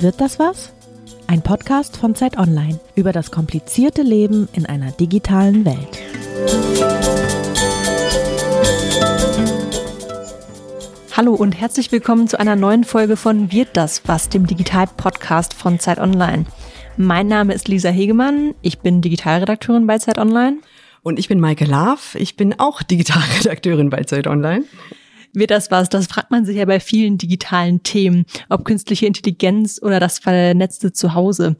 Wird das was? Ein Podcast von Zeit Online über das komplizierte Leben in einer digitalen Welt. Hallo und herzlich willkommen zu einer neuen Folge von Wird das was, dem Digital-Podcast von Zeit Online. Mein Name ist Lisa Hegemann, ich bin Digitalredakteurin bei Zeit Online. Und ich bin Maike Laaf, ich bin auch Digitalredakteurin bei Zeit Online wird das was? Das fragt man sich ja bei vielen digitalen Themen, ob künstliche Intelligenz oder das vernetzte Zuhause.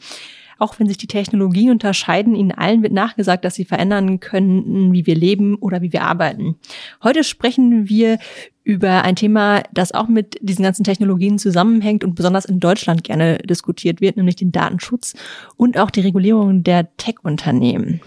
Auch wenn sich die Technologien unterscheiden, ihnen allen wird nachgesagt, dass sie verändern können, wie wir leben oder wie wir arbeiten. Heute sprechen wir über ein Thema, das auch mit diesen ganzen Technologien zusammenhängt und besonders in Deutschland gerne diskutiert wird, nämlich den Datenschutz und auch die Regulierung der Tech-Unternehmen.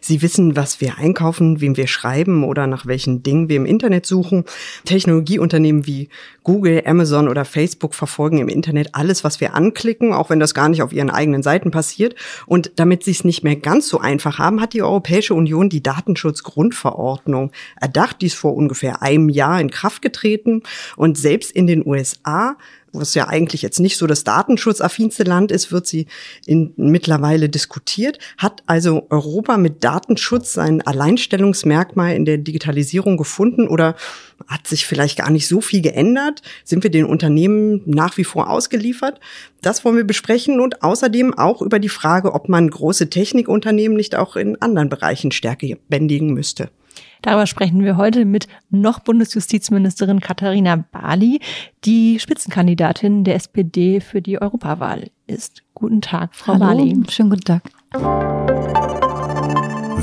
Sie wissen, was wir einkaufen, wem wir schreiben oder nach welchen Dingen wir im Internet suchen. Technologieunternehmen wie Google, Amazon oder Facebook verfolgen im Internet alles, was wir anklicken, auch wenn das gar nicht auf ihren eigenen Seiten passiert. Und damit sie es nicht mehr ganz so einfach haben, hat die Europäische Union die Datenschutzgrundverordnung erdacht. Die ist vor ungefähr einem Jahr in Kraft getreten. Und selbst in den USA was ja eigentlich jetzt nicht so das datenschutzaffinste Land ist, wird sie in, mittlerweile diskutiert. Hat also Europa mit Datenschutz sein Alleinstellungsmerkmal in der Digitalisierung gefunden oder hat sich vielleicht gar nicht so viel geändert? Sind wir den Unternehmen nach wie vor ausgeliefert? Das wollen wir besprechen und außerdem auch über die Frage, ob man große Technikunternehmen nicht auch in anderen Bereichen stärker bändigen müsste. Darüber sprechen wir heute mit noch Bundesjustizministerin Katharina Bali, die Spitzenkandidatin der SPD für die Europawahl ist. Guten Tag, Frau Hallo, Bali. Schönen guten Tag.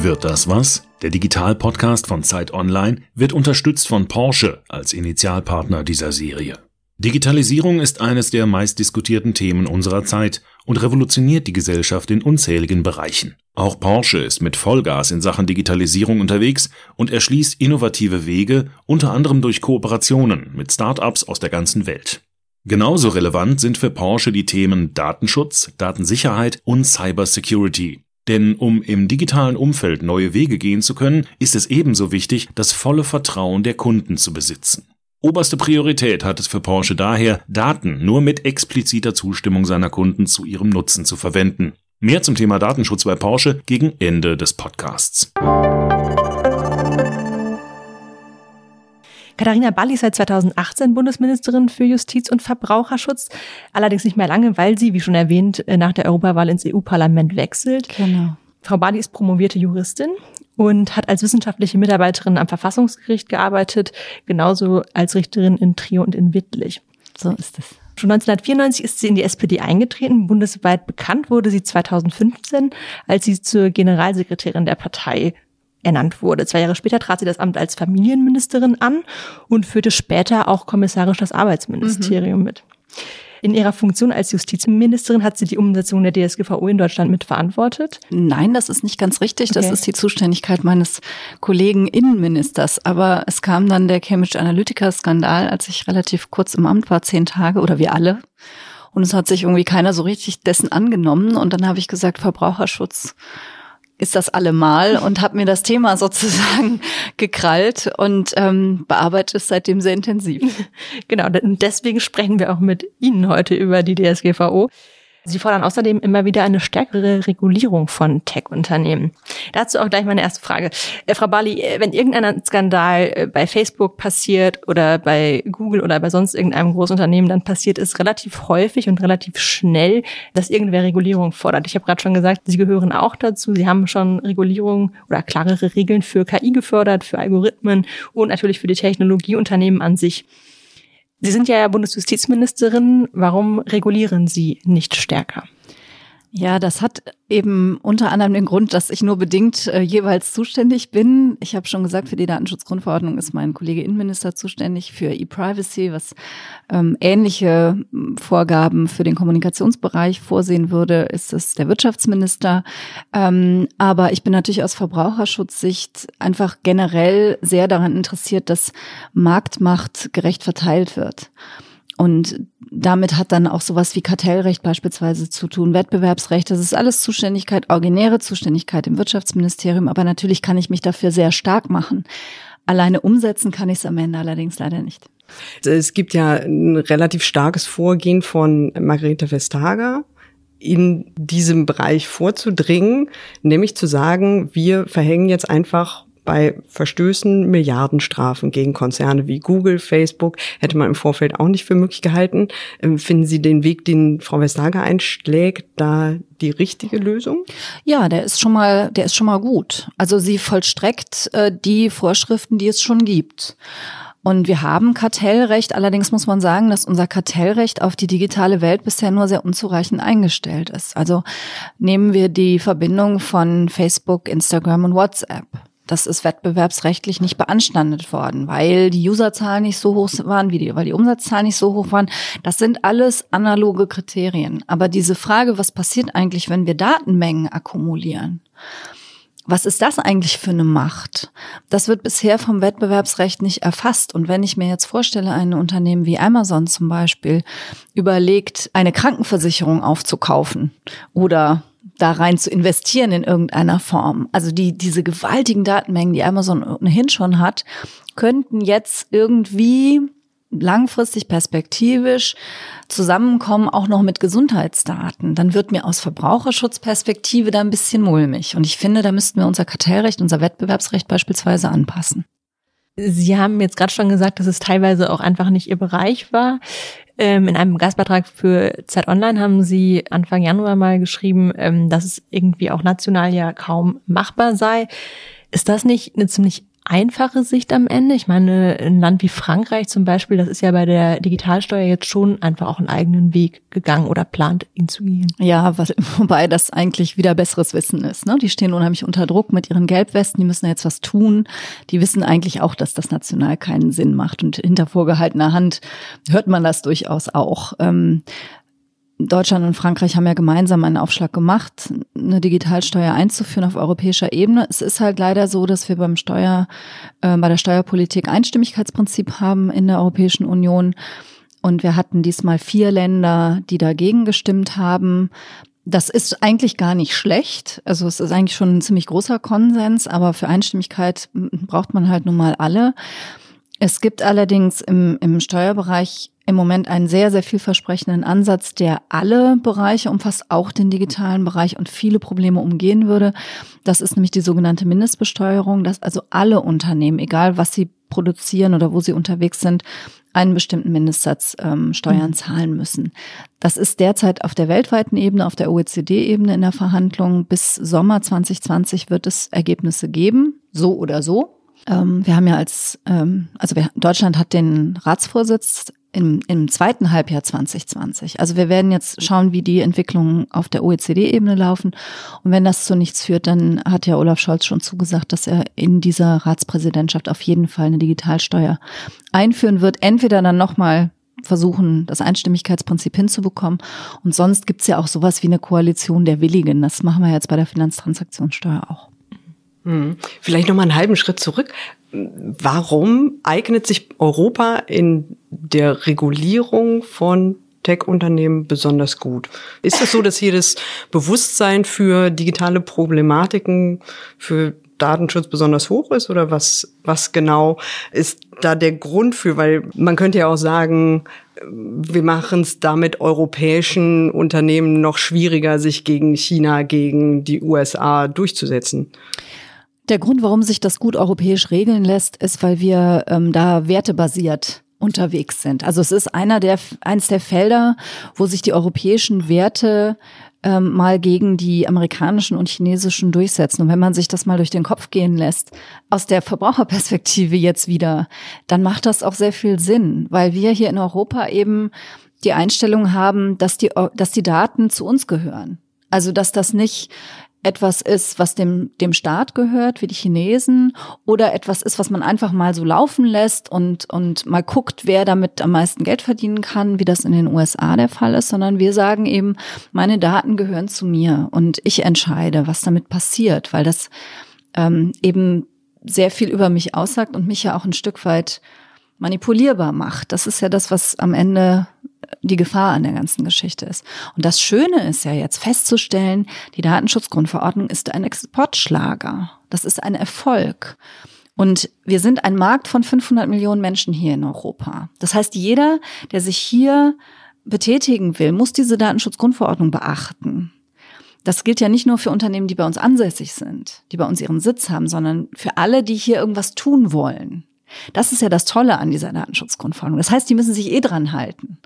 Wird das was? Der Digital-Podcast von Zeit Online wird unterstützt von Porsche als Initialpartner dieser Serie. Digitalisierung ist eines der meistdiskutierten Themen unserer Zeit und revolutioniert die Gesellschaft in unzähligen Bereichen. Auch Porsche ist mit Vollgas in Sachen Digitalisierung unterwegs und erschließt innovative Wege, unter anderem durch Kooperationen mit Start-ups aus der ganzen Welt. Genauso relevant sind für Porsche die Themen Datenschutz, Datensicherheit und Cybersecurity. Denn um im digitalen Umfeld neue Wege gehen zu können, ist es ebenso wichtig, das volle Vertrauen der Kunden zu besitzen. Oberste Priorität hat es für Porsche daher, Daten nur mit expliziter Zustimmung seiner Kunden zu ihrem Nutzen zu verwenden. Mehr zum Thema Datenschutz bei Porsche gegen Ende des Podcasts. Katharina Balli ist seit 2018 Bundesministerin für Justiz und Verbraucherschutz. Allerdings nicht mehr lange, weil sie, wie schon erwähnt, nach der Europawahl ins EU-Parlament wechselt. Genau. Frau Bali ist promovierte Juristin und hat als wissenschaftliche Mitarbeiterin am Verfassungsgericht gearbeitet, genauso als Richterin in Trio und in Wittlich. So ist es. Schon 1994 ist sie in die SPD eingetreten. Bundesweit bekannt wurde sie 2015, als sie zur Generalsekretärin der Partei ernannt wurde. Zwei Jahre später trat sie das Amt als Familienministerin an und führte später auch kommissarisch das Arbeitsministerium mhm. mit. In ihrer Funktion als Justizministerin hat sie die Umsetzung der DSGVO in Deutschland mitverantwortet? Nein, das ist nicht ganz richtig. Okay. Das ist die Zuständigkeit meines Kollegen Innenministers. Aber es kam dann der Cambridge Analytica-Skandal, als ich relativ kurz im Amt war, zehn Tage oder wir alle. Und es hat sich irgendwie keiner so richtig dessen angenommen. Und dann habe ich gesagt, Verbraucherschutz ist das allemal und habe mir das Thema sozusagen gekrallt und ähm, bearbeite es seitdem sehr intensiv. Genau, deswegen sprechen wir auch mit Ihnen heute über die DSGVO. Sie fordern außerdem immer wieder eine stärkere Regulierung von Tech-Unternehmen. Dazu auch gleich meine erste Frage. Äh, Frau Bali, äh, wenn irgendein Skandal äh, bei Facebook passiert oder bei Google oder bei sonst irgendeinem Großunternehmen, dann passiert es relativ häufig und relativ schnell, dass irgendwer Regulierung fordert. Ich habe gerade schon gesagt, Sie gehören auch dazu. Sie haben schon Regulierung oder klarere Regeln für KI gefördert, für Algorithmen und natürlich für die Technologieunternehmen an sich. Sie sind ja Bundesjustizministerin. Warum regulieren Sie nicht stärker? Ja, das hat eben unter anderem den Grund, dass ich nur bedingt äh, jeweils zuständig bin. Ich habe schon gesagt, für die Datenschutzgrundverordnung ist mein Kollege Innenminister zuständig, für E-Privacy, was ähm, ähnliche Vorgaben für den Kommunikationsbereich vorsehen würde, ist es der Wirtschaftsminister. Ähm, aber ich bin natürlich aus Verbraucherschutzsicht einfach generell sehr daran interessiert, dass Marktmacht gerecht verteilt wird. Und damit hat dann auch sowas wie Kartellrecht beispielsweise zu tun, Wettbewerbsrecht, das ist alles Zuständigkeit, originäre Zuständigkeit im Wirtschaftsministerium, aber natürlich kann ich mich dafür sehr stark machen. Alleine umsetzen kann ich es am Ende allerdings leider nicht. Es gibt ja ein relativ starkes Vorgehen von Margareta Vestager, in diesem Bereich vorzudringen, nämlich zu sagen, wir verhängen jetzt einfach bei Verstößen Milliardenstrafen gegen Konzerne wie Google, Facebook, hätte man im Vorfeld auch nicht für möglich gehalten. Ähm, finden Sie den Weg, den Frau Vestager einschlägt, da die richtige Lösung? Ja, der ist schon mal, der ist schon mal gut. Also sie vollstreckt äh, die Vorschriften, die es schon gibt. Und wir haben Kartellrecht, allerdings muss man sagen, dass unser Kartellrecht auf die digitale Welt bisher nur sehr unzureichend eingestellt ist. Also nehmen wir die Verbindung von Facebook, Instagram und WhatsApp. Das ist wettbewerbsrechtlich nicht beanstandet worden, weil die Userzahlen nicht so hoch waren, wie die, weil die Umsatzzahlen nicht so hoch waren. Das sind alles analoge Kriterien. Aber diese Frage, was passiert eigentlich, wenn wir Datenmengen akkumulieren? was ist das eigentlich für eine Macht? Das wird bisher vom Wettbewerbsrecht nicht erfasst. Und wenn ich mir jetzt vorstelle, ein Unternehmen wie Amazon zum Beispiel überlegt, eine Krankenversicherung aufzukaufen oder da rein zu investieren in irgendeiner Form. Also die, diese gewaltigen Datenmengen, die Amazon ohnehin schon hat, könnten jetzt irgendwie langfristig perspektivisch zusammenkommen, auch noch mit Gesundheitsdaten, dann wird mir aus Verbraucherschutzperspektive da ein bisschen mulmig. Und ich finde, da müssten wir unser Kartellrecht, unser Wettbewerbsrecht beispielsweise anpassen. Sie haben jetzt gerade schon gesagt, dass es teilweise auch einfach nicht Ihr Bereich war. Ähm, in einem Gastbeitrag für Zeit Online haben Sie Anfang Januar mal geschrieben, ähm, dass es irgendwie auch national ja kaum machbar sei. Ist das nicht eine ziemlich einfache Sicht am Ende. Ich meine, ein Land wie Frankreich zum Beispiel, das ist ja bei der Digitalsteuer jetzt schon einfach auch einen eigenen Weg gegangen oder plant, ihn zu gehen. Ja, was, wobei das eigentlich wieder besseres Wissen ist. Ne? Die stehen unheimlich unter Druck mit ihren Gelbwesten, die müssen jetzt was tun. Die wissen eigentlich auch, dass das national keinen Sinn macht. Und hinter vorgehaltener Hand hört man das durchaus auch. Ähm, Deutschland und Frankreich haben ja gemeinsam einen Aufschlag gemacht, eine Digitalsteuer einzuführen auf europäischer Ebene. Es ist halt leider so, dass wir beim Steuer, äh, bei der Steuerpolitik Einstimmigkeitsprinzip haben in der Europäischen Union. Und wir hatten diesmal vier Länder, die dagegen gestimmt haben. Das ist eigentlich gar nicht schlecht. Also es ist eigentlich schon ein ziemlich großer Konsens, aber für Einstimmigkeit braucht man halt nun mal alle. Es gibt allerdings im, im Steuerbereich im Moment einen sehr, sehr vielversprechenden Ansatz, der alle Bereiche umfasst, auch den digitalen Bereich und viele Probleme umgehen würde. Das ist nämlich die sogenannte Mindestbesteuerung, dass also alle Unternehmen, egal was sie produzieren oder wo sie unterwegs sind, einen bestimmten Mindestsatz ähm, Steuern mhm. zahlen müssen. Das ist derzeit auf der weltweiten Ebene, auf der OECD-Ebene in der Verhandlung. Bis Sommer 2020 wird es Ergebnisse geben, so oder so. Ähm, wir haben ja als, ähm, also wir, Deutschland hat den Ratsvorsitz im, im zweiten Halbjahr 2020. Also wir werden jetzt schauen, wie die Entwicklungen auf der OECD-Ebene laufen. Und wenn das zu nichts führt, dann hat ja Olaf Scholz schon zugesagt, dass er in dieser Ratspräsidentschaft auf jeden Fall eine Digitalsteuer einführen wird. Entweder dann nochmal versuchen, das Einstimmigkeitsprinzip hinzubekommen. Und sonst gibt's ja auch sowas wie eine Koalition der Willigen. Das machen wir jetzt bei der Finanztransaktionssteuer auch. Hm. Vielleicht noch mal einen halben Schritt zurück. Warum eignet sich Europa in der Regulierung von Tech-Unternehmen besonders gut? Ist es so, dass hier das Bewusstsein für digitale Problematiken, für Datenschutz besonders hoch ist oder was, was genau ist da der Grund für? Weil man könnte ja auch sagen, wir machen es damit europäischen Unternehmen noch schwieriger, sich gegen China, gegen die USA durchzusetzen. Der Grund, warum sich das gut europäisch regeln lässt, ist, weil wir ähm, da wertebasiert unterwegs sind. Also es ist einer der eins der Felder, wo sich die europäischen Werte ähm, mal gegen die amerikanischen und chinesischen durchsetzen. Und wenn man sich das mal durch den Kopf gehen lässt, aus der Verbraucherperspektive jetzt wieder, dann macht das auch sehr viel Sinn, weil wir hier in Europa eben die Einstellung haben, dass die, dass die Daten zu uns gehören. Also dass das nicht etwas ist, was dem, dem Staat gehört, wie die Chinesen, oder etwas ist, was man einfach mal so laufen lässt und, und mal guckt, wer damit am meisten Geld verdienen kann, wie das in den USA der Fall ist, sondern wir sagen eben, meine Daten gehören zu mir und ich entscheide, was damit passiert, weil das ähm, eben sehr viel über mich aussagt und mich ja auch ein Stück weit manipulierbar macht. Das ist ja das, was am Ende die Gefahr an der ganzen Geschichte ist. Und das Schöne ist ja jetzt festzustellen, die Datenschutzgrundverordnung ist ein Exportschlager. Das ist ein Erfolg. Und wir sind ein Markt von 500 Millionen Menschen hier in Europa. Das heißt, jeder, der sich hier betätigen will, muss diese Datenschutzgrundverordnung beachten. Das gilt ja nicht nur für Unternehmen, die bei uns ansässig sind, die bei uns ihren Sitz haben, sondern für alle, die hier irgendwas tun wollen. Das ist ja das Tolle an dieser Datenschutzgrundverordnung. Das heißt, die müssen sich eh dran halten.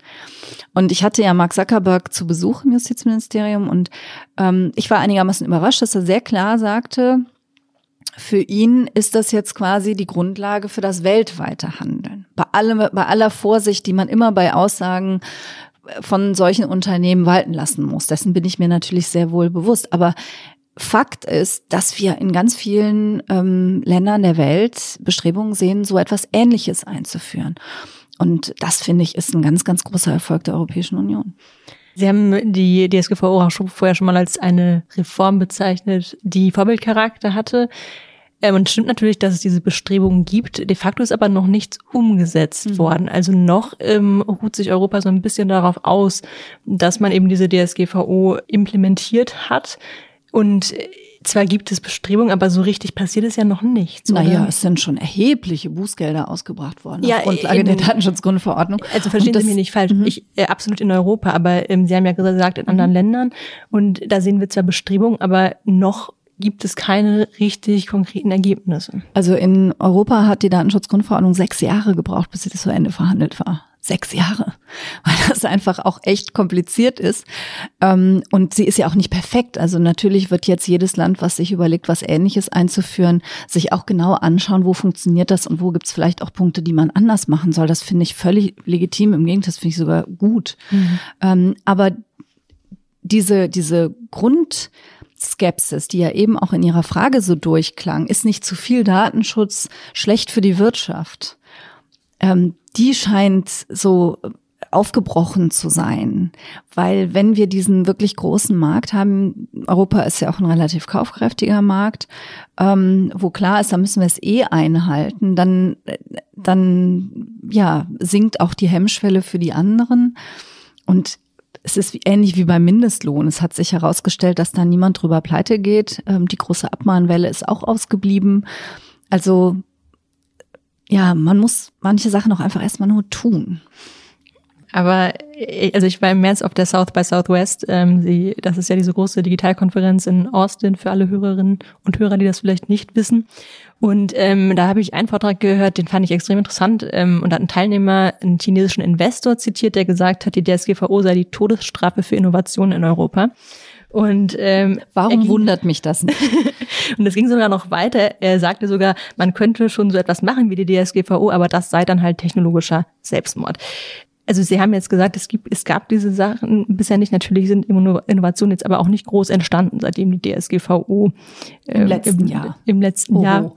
Und ich hatte ja Mark Zuckerberg zu Besuch im Justizministerium und ähm, ich war einigermaßen überrascht, dass er sehr klar sagte, für ihn ist das jetzt quasi die Grundlage für das weltweite Handeln. Bei, allem, bei aller Vorsicht, die man immer bei Aussagen von solchen Unternehmen walten lassen muss. Dessen bin ich mir natürlich sehr wohl bewusst. Aber Fakt ist, dass wir in ganz vielen ähm, Ländern der Welt Bestrebungen sehen, so etwas Ähnliches einzuführen. Und das finde ich ist ein ganz, ganz großer Erfolg der Europäischen Union. Sie haben die DSGVO auch schon vorher schon mal als eine Reform bezeichnet, die Vorbildcharakter hatte. Ähm, und stimmt natürlich, dass es diese Bestrebungen gibt. De facto ist aber noch nichts umgesetzt mhm. worden. Also noch ähm, ruht sich Europa so ein bisschen darauf aus, dass man eben diese DSGVO implementiert hat. Und zwar gibt es Bestrebungen, aber so richtig passiert es ja noch nicht. Naja, es sind schon erhebliche Bußgelder ausgebracht worden ja, auf Grundlage in, der Datenschutzgrundverordnung. Also verstehen das, Sie mich nicht falsch, mhm. ich, äh, absolut in Europa, aber ähm, Sie haben ja gesagt, in anderen mhm. Ländern. Und da sehen wir zwar Bestrebungen, aber noch gibt es keine richtig konkreten Ergebnisse. Also in Europa hat die Datenschutzgrundverordnung sechs Jahre gebraucht, bis sie das zu Ende verhandelt war sechs Jahre, weil das einfach auch echt kompliziert ist. Ähm, und sie ist ja auch nicht perfekt. Also natürlich wird jetzt jedes Land, was sich überlegt, was Ähnliches einzuführen, sich auch genau anschauen, wo funktioniert das und wo gibt es vielleicht auch Punkte, die man anders machen soll. Das finde ich völlig legitim. Im Gegenteil, das finde ich sogar gut. Mhm. Ähm, aber diese, diese Grund, Skepsis, die ja eben auch in Ihrer Frage so durchklang, ist nicht zu viel Datenschutz schlecht für die Wirtschaft? Ähm, die scheint so aufgebrochen zu sein, weil wenn wir diesen wirklich großen Markt haben, Europa ist ja auch ein relativ kaufkräftiger Markt, ähm, wo klar ist, da müssen wir es eh einhalten, dann, dann ja sinkt auch die Hemmschwelle für die anderen und es ist ähnlich wie beim Mindestlohn. Es hat sich herausgestellt, dass da niemand drüber pleite geht. Ähm, die große Abmahnwelle ist auch ausgeblieben. Also ja, man muss manche Sachen auch einfach erstmal nur tun. Aber äh, also ich war im März auf der South by Southwest. Ähm, sie, das ist ja diese große Digitalkonferenz in Austin für alle Hörerinnen und Hörer, die das vielleicht nicht wissen. Und ähm, da habe ich einen Vortrag gehört, den fand ich extrem interessant. Ähm, und da hat ein Teilnehmer einen chinesischen Investor zitiert, der gesagt hat, die DSGVO sei die Todesstrafe für Innovationen in Europa. Und ähm, warum ging, wundert mich das nicht? und es ging sogar noch weiter. Er sagte sogar, man könnte schon so etwas machen wie die DSGVO, aber das sei dann halt technologischer Selbstmord. Also Sie haben jetzt gesagt, es gibt, es gab diese Sachen bisher nicht. Natürlich sind Innovationen jetzt aber auch nicht groß entstanden, seitdem die DSGVO im äh, letzten im, Jahr. Im letzten oh. Jahr.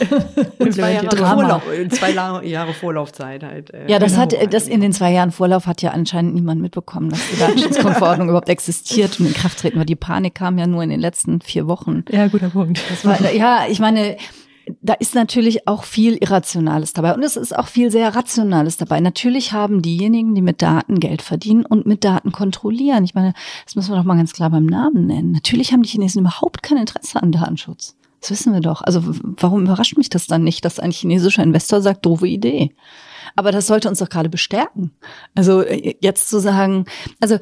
Und zwei Jahre, Vorlauf, zwei Jahre Vorlaufzeit halt. Äh, ja, das hat, das in den zwei Jahren Vorlauf hat ja anscheinend niemand mitbekommen, dass die Datenschutzgrundverordnung überhaupt existiert und in Kraft treten, weil die Panik kam ja nur in den letzten vier Wochen. Ja, guter Punkt. Das war, ja, ich meine, da ist natürlich auch viel Irrationales dabei und es ist auch viel sehr Rationales dabei. Natürlich haben diejenigen, die mit Daten Geld verdienen und mit Daten kontrollieren. Ich meine, das müssen wir doch mal ganz klar beim Namen nennen. Natürlich haben die Chinesen überhaupt kein Interesse an Datenschutz. Das wissen wir doch. Also warum überrascht mich das dann nicht, dass ein chinesischer Investor sagt, doofe Idee? Aber das sollte uns doch gerade bestärken. Also äh, jetzt zu sagen, also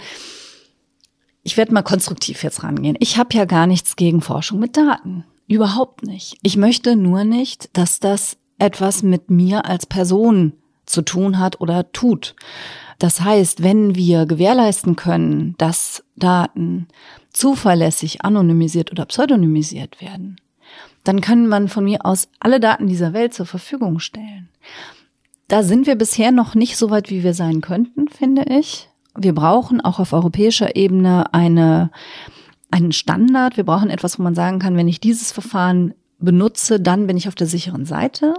ich werde mal konstruktiv jetzt rangehen. Ich habe ja gar nichts gegen Forschung mit Daten. Überhaupt nicht. Ich möchte nur nicht, dass das etwas mit mir als Person zu tun hat oder tut. Das heißt, wenn wir gewährleisten können, dass Daten zuverlässig anonymisiert oder pseudonymisiert werden, dann kann man von mir aus alle Daten dieser Welt zur Verfügung stellen. Da sind wir bisher noch nicht so weit, wie wir sein könnten, finde ich. Wir brauchen auch auf europäischer Ebene eine einen Standard. Wir brauchen etwas, wo man sagen kann, wenn ich dieses Verfahren benutze, dann bin ich auf der sicheren Seite.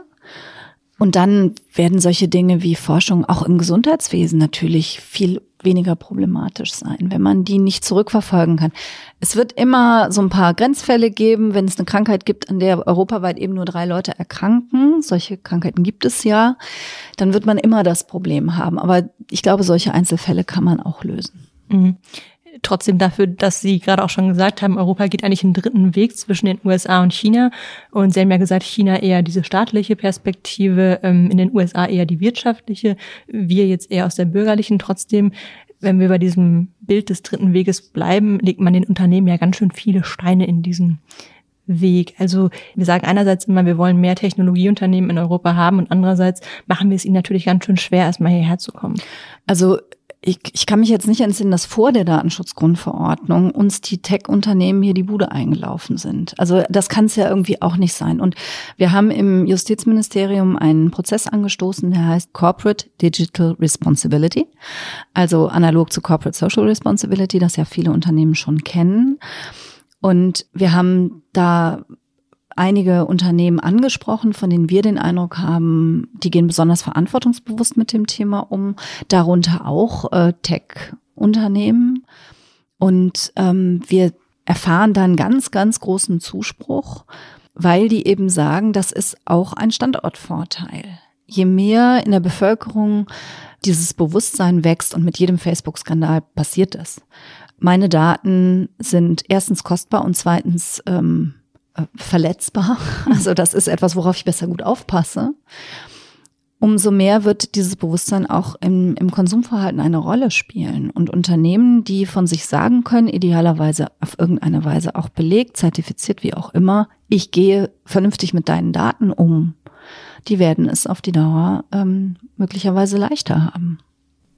Und dann werden solche Dinge wie Forschung auch im Gesundheitswesen natürlich viel weniger problematisch sein, wenn man die nicht zurückverfolgen kann. Es wird immer so ein paar Grenzfälle geben, wenn es eine Krankheit gibt, an der europaweit eben nur drei Leute erkranken. Solche Krankheiten gibt es ja. Dann wird man immer das Problem haben. Aber ich glaube, solche Einzelfälle kann man auch lösen. Mhm. Trotzdem dafür, dass Sie gerade auch schon gesagt haben, Europa geht eigentlich einen dritten Weg zwischen den USA und China. Und Sie haben ja gesagt, China eher diese staatliche Perspektive, ähm, in den USA eher die wirtschaftliche, wir jetzt eher aus der bürgerlichen. Trotzdem, wenn wir bei diesem Bild des dritten Weges bleiben, legt man den Unternehmen ja ganz schön viele Steine in diesen Weg. Also wir sagen einerseits immer, wir wollen mehr Technologieunternehmen in Europa haben und andererseits machen wir es ihnen natürlich ganz schön schwer, erstmal hierher zu kommen. Also ich, ich kann mich jetzt nicht entsinnen, dass vor der Datenschutzgrundverordnung uns die Tech-Unternehmen hier die Bude eingelaufen sind. Also das kann es ja irgendwie auch nicht sein. Und wir haben im Justizministerium einen Prozess angestoßen, der heißt Corporate Digital Responsibility, also analog zu Corporate Social Responsibility, das ja viele Unternehmen schon kennen. Und wir haben da einige Unternehmen angesprochen, von denen wir den Eindruck haben, die gehen besonders verantwortungsbewusst mit dem Thema um, darunter auch äh, Tech-Unternehmen. Und ähm, wir erfahren dann ganz, ganz großen Zuspruch, weil die eben sagen, das ist auch ein Standortvorteil. Je mehr in der Bevölkerung dieses Bewusstsein wächst und mit jedem Facebook-Skandal passiert das. Meine Daten sind erstens kostbar und zweitens ähm, äh, verletzbar. Also das ist etwas, worauf ich besser gut aufpasse. Umso mehr wird dieses Bewusstsein auch im, im Konsumverhalten eine Rolle spielen. Und Unternehmen, die von sich sagen können, idealerweise auf irgendeine Weise auch belegt, zertifiziert, wie auch immer, ich gehe vernünftig mit deinen Daten um, die werden es auf die Dauer ähm, möglicherweise leichter haben.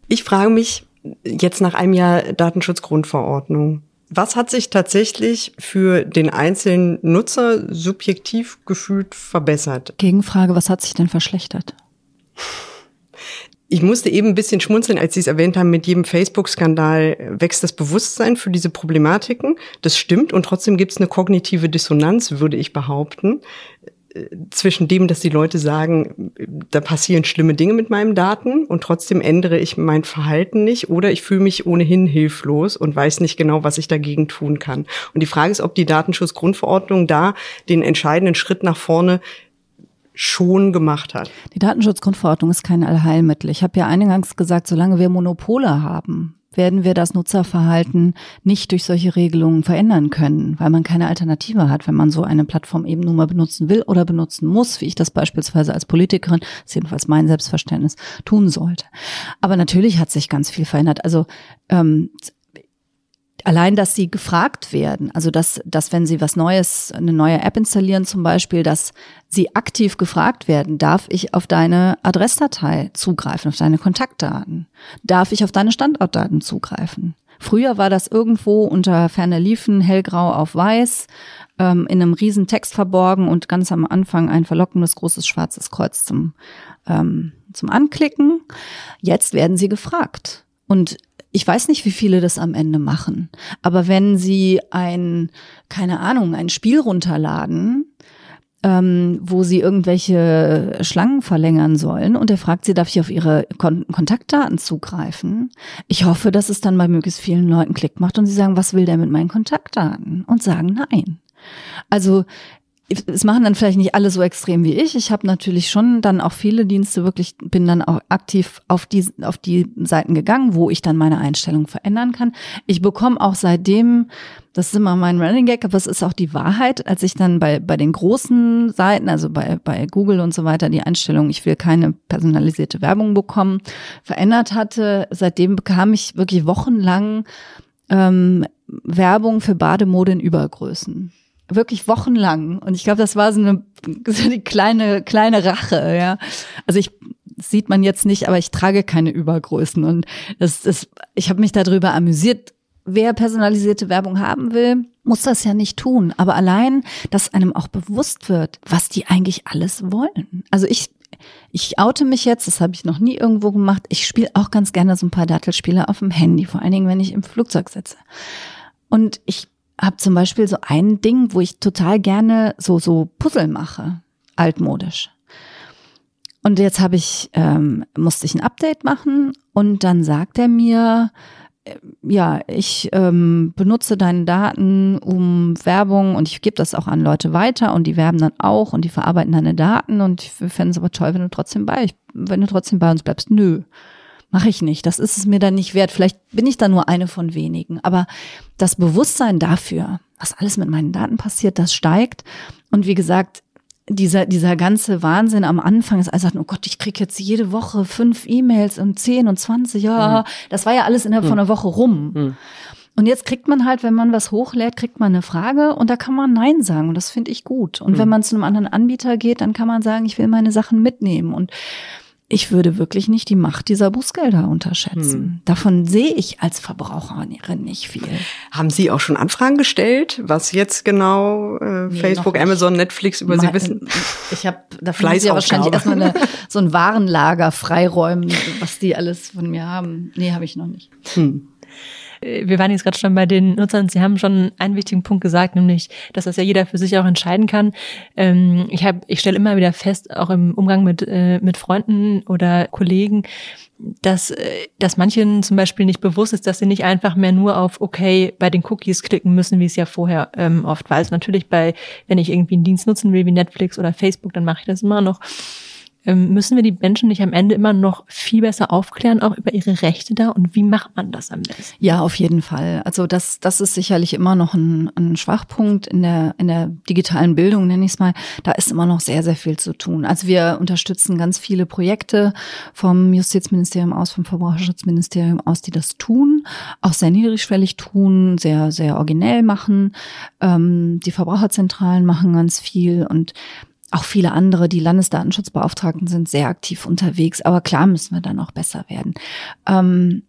Ich frage mich jetzt nach einem Jahr Datenschutzgrundverordnung, was hat sich tatsächlich für den einzelnen Nutzer subjektiv gefühlt verbessert? Gegenfrage, was hat sich denn verschlechtert? Ich musste eben ein bisschen schmunzeln, als Sie es erwähnt haben, mit jedem Facebook-Skandal wächst das Bewusstsein für diese Problematiken. Das stimmt und trotzdem gibt es eine kognitive Dissonanz, würde ich behaupten zwischen dem, dass die Leute sagen, da passieren schlimme Dinge mit meinen Daten und trotzdem ändere ich mein Verhalten nicht oder ich fühle mich ohnehin hilflos und weiß nicht genau, was ich dagegen tun kann. Und die Frage ist, ob die Datenschutzgrundverordnung da den entscheidenden Schritt nach vorne schon gemacht hat. Die Datenschutzgrundverordnung ist kein Allheilmittel. Ich habe ja eingangs gesagt, solange wir Monopole haben, werden wir das Nutzerverhalten nicht durch solche Regelungen verändern können, weil man keine Alternative hat, wenn man so eine Plattform eben nur mal benutzen will oder benutzen muss, wie ich das beispielsweise als Politikerin, ist jedenfalls mein Selbstverständnis, tun sollte. Aber natürlich hat sich ganz viel verändert. Also ähm, allein, dass sie gefragt werden, also dass, dass wenn sie was Neues, eine neue App installieren zum Beispiel, dass sie aktiv gefragt werden, darf ich auf deine Adressdatei zugreifen, auf deine Kontaktdaten? Darf ich auf deine Standortdaten zugreifen? Früher war das irgendwo unter ferner Liefen, hellgrau auf weiß, ähm, in einem riesen Text verborgen und ganz am Anfang ein verlockendes großes schwarzes Kreuz zum, ähm, zum Anklicken. Jetzt werden sie gefragt. Und ich weiß nicht, wie viele das am Ende machen, aber wenn sie ein, keine Ahnung, ein Spiel runterladen, ähm, wo sie irgendwelche Schlangen verlängern sollen und er fragt sie, darf ich auf ihre Kon Kontaktdaten zugreifen? Ich hoffe, dass es dann bei möglichst vielen Leuten Klick macht und sie sagen, was will der mit meinen Kontaktdaten? Und sagen nein. Also es machen dann vielleicht nicht alle so extrem wie ich. Ich habe natürlich schon dann auch viele Dienste wirklich, bin dann auch aktiv auf die, auf die Seiten gegangen, wo ich dann meine Einstellung verändern kann. Ich bekomme auch seitdem, das ist immer mein Running Gag, aber es ist auch die Wahrheit, als ich dann bei, bei den großen Seiten, also bei, bei Google und so weiter, die Einstellung, ich will keine personalisierte Werbung bekommen, verändert hatte. Seitdem bekam ich wirklich wochenlang ähm, Werbung für Bademode in Übergrößen wirklich wochenlang. Und ich glaube, das war so eine, so die kleine, kleine Rache, ja. Also ich, sieht man jetzt nicht, aber ich trage keine Übergrößen. Und das ist, ich habe mich darüber amüsiert. Wer personalisierte Werbung haben will, muss das ja nicht tun. Aber allein, dass einem auch bewusst wird, was die eigentlich alles wollen. Also ich, ich oute mich jetzt, das habe ich noch nie irgendwo gemacht. Ich spiele auch ganz gerne so ein paar Dattelspiele auf dem Handy, vor allen Dingen, wenn ich im Flugzeug sitze. Und ich habe zum Beispiel so ein Ding, wo ich total gerne so, so Puzzle mache, altmodisch. Und jetzt habe ich, ähm, musste ich ein Update machen und dann sagt er mir, äh, ja, ich ähm, benutze deine Daten um Werbung und ich gebe das auch an Leute weiter und die werben dann auch und die verarbeiten deine Daten und ich fände es aber toll, wenn du trotzdem bei, wenn du trotzdem bei uns bleibst. Nö. Mache ich nicht. Das ist es mir dann nicht wert. Vielleicht bin ich da nur eine von wenigen. Aber das Bewusstsein dafür, was alles mit meinen Daten passiert, das steigt. Und wie gesagt, dieser, dieser ganze Wahnsinn am Anfang ist also, oh Gott, ich krieg jetzt jede Woche fünf E-Mails und zehn und zwanzig, ja, mhm. das war ja alles innerhalb mhm. von einer Woche rum. Mhm. Und jetzt kriegt man halt, wenn man was hochlädt, kriegt man eine Frage und da kann man Nein sagen und das finde ich gut. Und wenn mhm. man zu einem anderen Anbieter geht, dann kann man sagen, ich will meine Sachen mitnehmen und ich würde wirklich nicht die Macht dieser Bußgelder unterschätzen. Hm. Davon sehe ich als Verbraucherin nicht viel. Haben Sie auch schon Anfragen gestellt, was jetzt genau äh, nee, Facebook, Amazon, Netflix über Sie wissen? Ich habe muss ich ja wahrscheinlich erstmal eine, so ein Warenlager freiräumen, was die alles von mir haben. Nee, habe ich noch nicht. Hm. Äh, wir waren jetzt gerade schon bei den Nutzern. Sie haben schon einen wichtigen Punkt gesagt, nämlich, dass das ja jeder für sich auch entscheiden kann. Ähm, ich habe, ich stelle immer wieder fest, auch im Umgang mit äh, mit Freunden oder Kollegen, dass, äh, dass manchen zum Beispiel nicht bewusst ist, dass sie nicht einfach mehr nur auf okay bei den Cookies klicken müssen, wie es ja vorher ähm, oft war. Also natürlich bei, wenn ich irgendwie einen Dienst nutzen will wie Netflix oder Facebook, dann mache ich das immer noch. Ähm, müssen wir die Menschen nicht am Ende immer noch viel besser aufklären, auch über ihre Rechte da? Und wie macht man das am besten? Ja, auf jeden Fall. Also das, das ist sicherlich immer noch ein, ein Schwachpunkt in der, in der digitalen Bildung, nenne ich es mal. Da ist immer noch sehr, sehr viel zu tun. Also wir unterstützen ganz viele Projekte vom Justizministerium aus, vom Verbraucherschutzministerium aus, die das tun, auch sehr niedrigschwellig tun, sehr, sehr originell machen. Ähm, die Verbraucherzentralen machen ganz viel und auch viele andere, die Landesdatenschutzbeauftragten sind sehr aktiv unterwegs. Aber klar müssen wir dann auch besser werden. Ähm,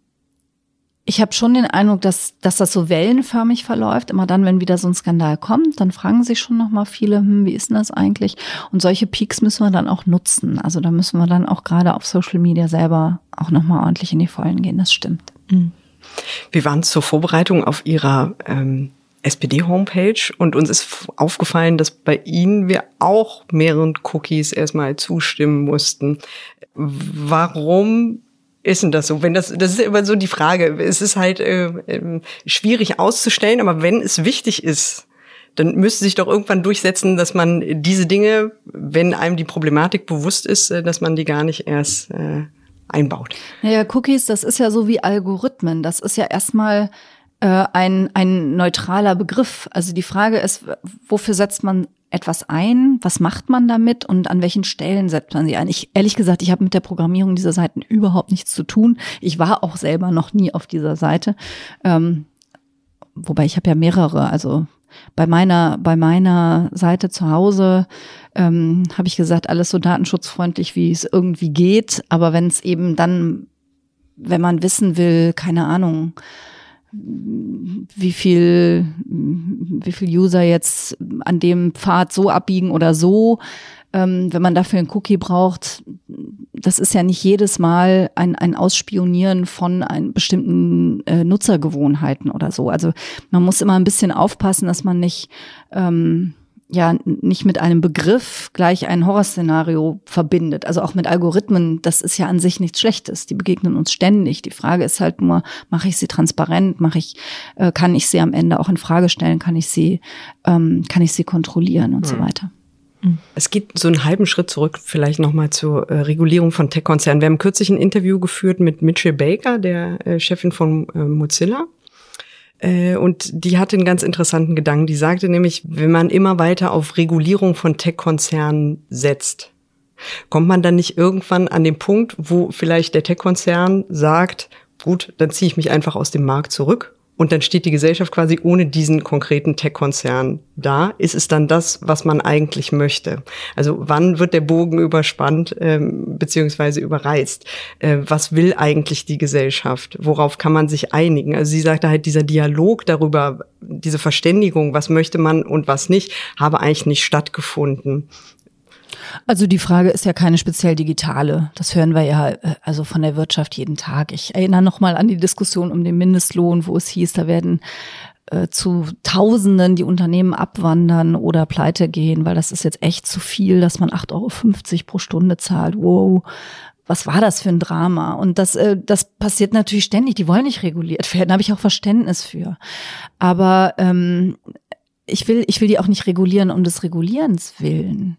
ich habe schon den Eindruck, dass, dass das so wellenförmig verläuft. Immer dann, wenn wieder so ein Skandal kommt, dann fragen sich schon noch mal viele, hm, wie ist denn das eigentlich? Und solche Peaks müssen wir dann auch nutzen. Also da müssen wir dann auch gerade auf Social Media selber auch noch mal ordentlich in die Vollen gehen. Das stimmt. Mhm. Wir waren zur Vorbereitung auf Ihrer ähm, SPD-Homepage und uns ist aufgefallen, dass bei Ihnen wir auch mehreren Cookies erstmal zustimmen mussten. Warum ist denn das so? Wenn das, das ist immer so die Frage. Es ist halt äh, äh, schwierig auszustellen, aber wenn es wichtig ist, dann müsste sich doch irgendwann durchsetzen, dass man diese Dinge, wenn einem die Problematik bewusst ist, äh, dass man die gar nicht erst äh, einbaut. Naja, Cookies, das ist ja so wie Algorithmen. Das ist ja erstmal äh, ein, ein neutraler Begriff. Also die Frage ist, wofür setzt man etwas ein? Was macht man damit und an welchen Stellen setzt man sie ein? Ich ehrlich gesagt, ich habe mit der Programmierung dieser Seiten überhaupt nichts zu tun. Ich war auch selber noch nie auf dieser Seite. Ähm, wobei ich habe ja mehrere, also bei meiner, bei meiner Seite zu Hause ähm, habe ich gesagt, alles so datenschutzfreundlich, wie es irgendwie geht. Aber wenn es eben dann, wenn man wissen will, keine Ahnung, wie viel, wie viel User jetzt an dem Pfad so abbiegen oder so. Ähm, wenn man dafür einen Cookie braucht, das ist ja nicht jedes Mal ein, ein Ausspionieren von ein bestimmten äh, Nutzergewohnheiten oder so. Also man muss immer ein bisschen aufpassen, dass man nicht ähm, ja nicht mit einem Begriff gleich ein Horrorszenario verbindet. Also auch mit Algorithmen, das ist ja an sich nichts Schlechtes. Die begegnen uns ständig. Die Frage ist halt nur, mache ich sie transparent, mache ich, äh, kann ich sie am Ende auch in Frage stellen, kann ich sie, ähm, kann ich sie kontrollieren und mhm. so weiter. Es geht so einen halben Schritt zurück, vielleicht nochmal zur äh, Regulierung von Tech-Konzernen. Wir haben kürzlich ein Interview geführt mit Mitchell Baker, der äh, Chefin von äh, Mozilla. Äh, und die hatte einen ganz interessanten Gedanken. Die sagte nämlich, wenn man immer weiter auf Regulierung von Tech-Konzernen setzt, kommt man dann nicht irgendwann an den Punkt, wo vielleicht der Tech-Konzern sagt, gut, dann ziehe ich mich einfach aus dem Markt zurück und dann steht die Gesellschaft quasi ohne diesen konkreten Tech-Konzern da. Ist es dann das, was man eigentlich möchte? Also wann wird der Bogen überspannt ähm, beziehungsweise überreizt? Äh, was will eigentlich die Gesellschaft? Worauf kann man sich einigen? Also sie sagte halt, dieser Dialog darüber, diese Verständigung, was möchte man und was nicht, habe eigentlich nicht stattgefunden. Also die Frage ist ja keine speziell digitale. Das hören wir ja äh, also von der Wirtschaft jeden Tag. Ich erinnere nochmal an die Diskussion um den Mindestlohn, wo es hieß, da werden äh, zu Tausenden die Unternehmen abwandern oder pleite gehen, weil das ist jetzt echt zu viel, dass man 8,50 Euro pro Stunde zahlt. Wow, was war das für ein Drama? Und das, äh, das passiert natürlich ständig. Die wollen nicht reguliert werden, habe ich auch Verständnis für. Aber ähm, ich will, ich will die auch nicht regulieren um des Regulierens willen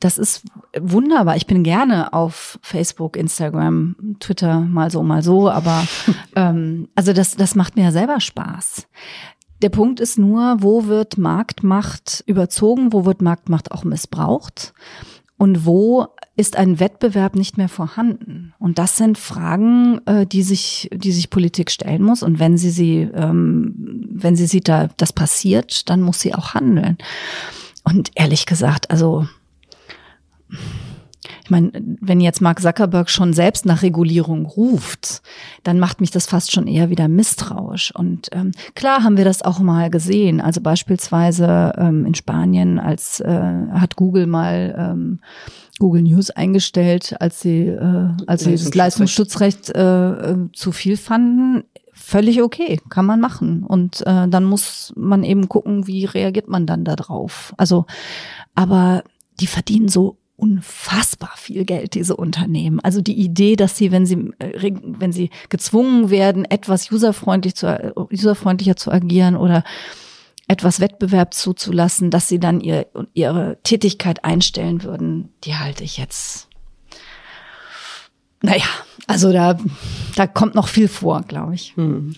das ist wunderbar. Ich bin gerne auf Facebook, Instagram, Twitter, mal so, mal so, aber ähm, also das, das macht mir ja selber Spaß. Der Punkt ist nur, wo wird Marktmacht überzogen, wo wird Marktmacht auch missbraucht und wo ist ein Wettbewerb nicht mehr vorhanden? Und das sind Fragen, äh, die sich, die sich Politik stellen muss. Und wenn sie sie, ähm, wenn sie sieht, da das passiert, dann muss sie auch handeln. Und ehrlich gesagt, also ich meine, wenn jetzt Mark Zuckerberg schon selbst nach Regulierung ruft, dann macht mich das fast schon eher wieder misstrauisch. Und ähm, klar haben wir das auch mal gesehen. Also beispielsweise ähm, in Spanien, als äh, hat Google mal ähm, Google News eingestellt, als sie, äh, als sie das Leistungsschutzrecht äh, äh, zu viel fanden. Völlig okay, kann man machen. Und äh, dann muss man eben gucken, wie reagiert man dann da drauf. Also, aber die verdienen so unfassbar viel Geld, diese Unternehmen. Also die Idee, dass sie, wenn sie, äh, wenn sie gezwungen werden, etwas userfreundlich zu, userfreundlicher zu agieren oder etwas Wettbewerb zuzulassen, dass sie dann ihr, ihre Tätigkeit einstellen würden, die halte ich jetzt. Naja, also da, da kommt noch viel vor, glaube ich. Hm.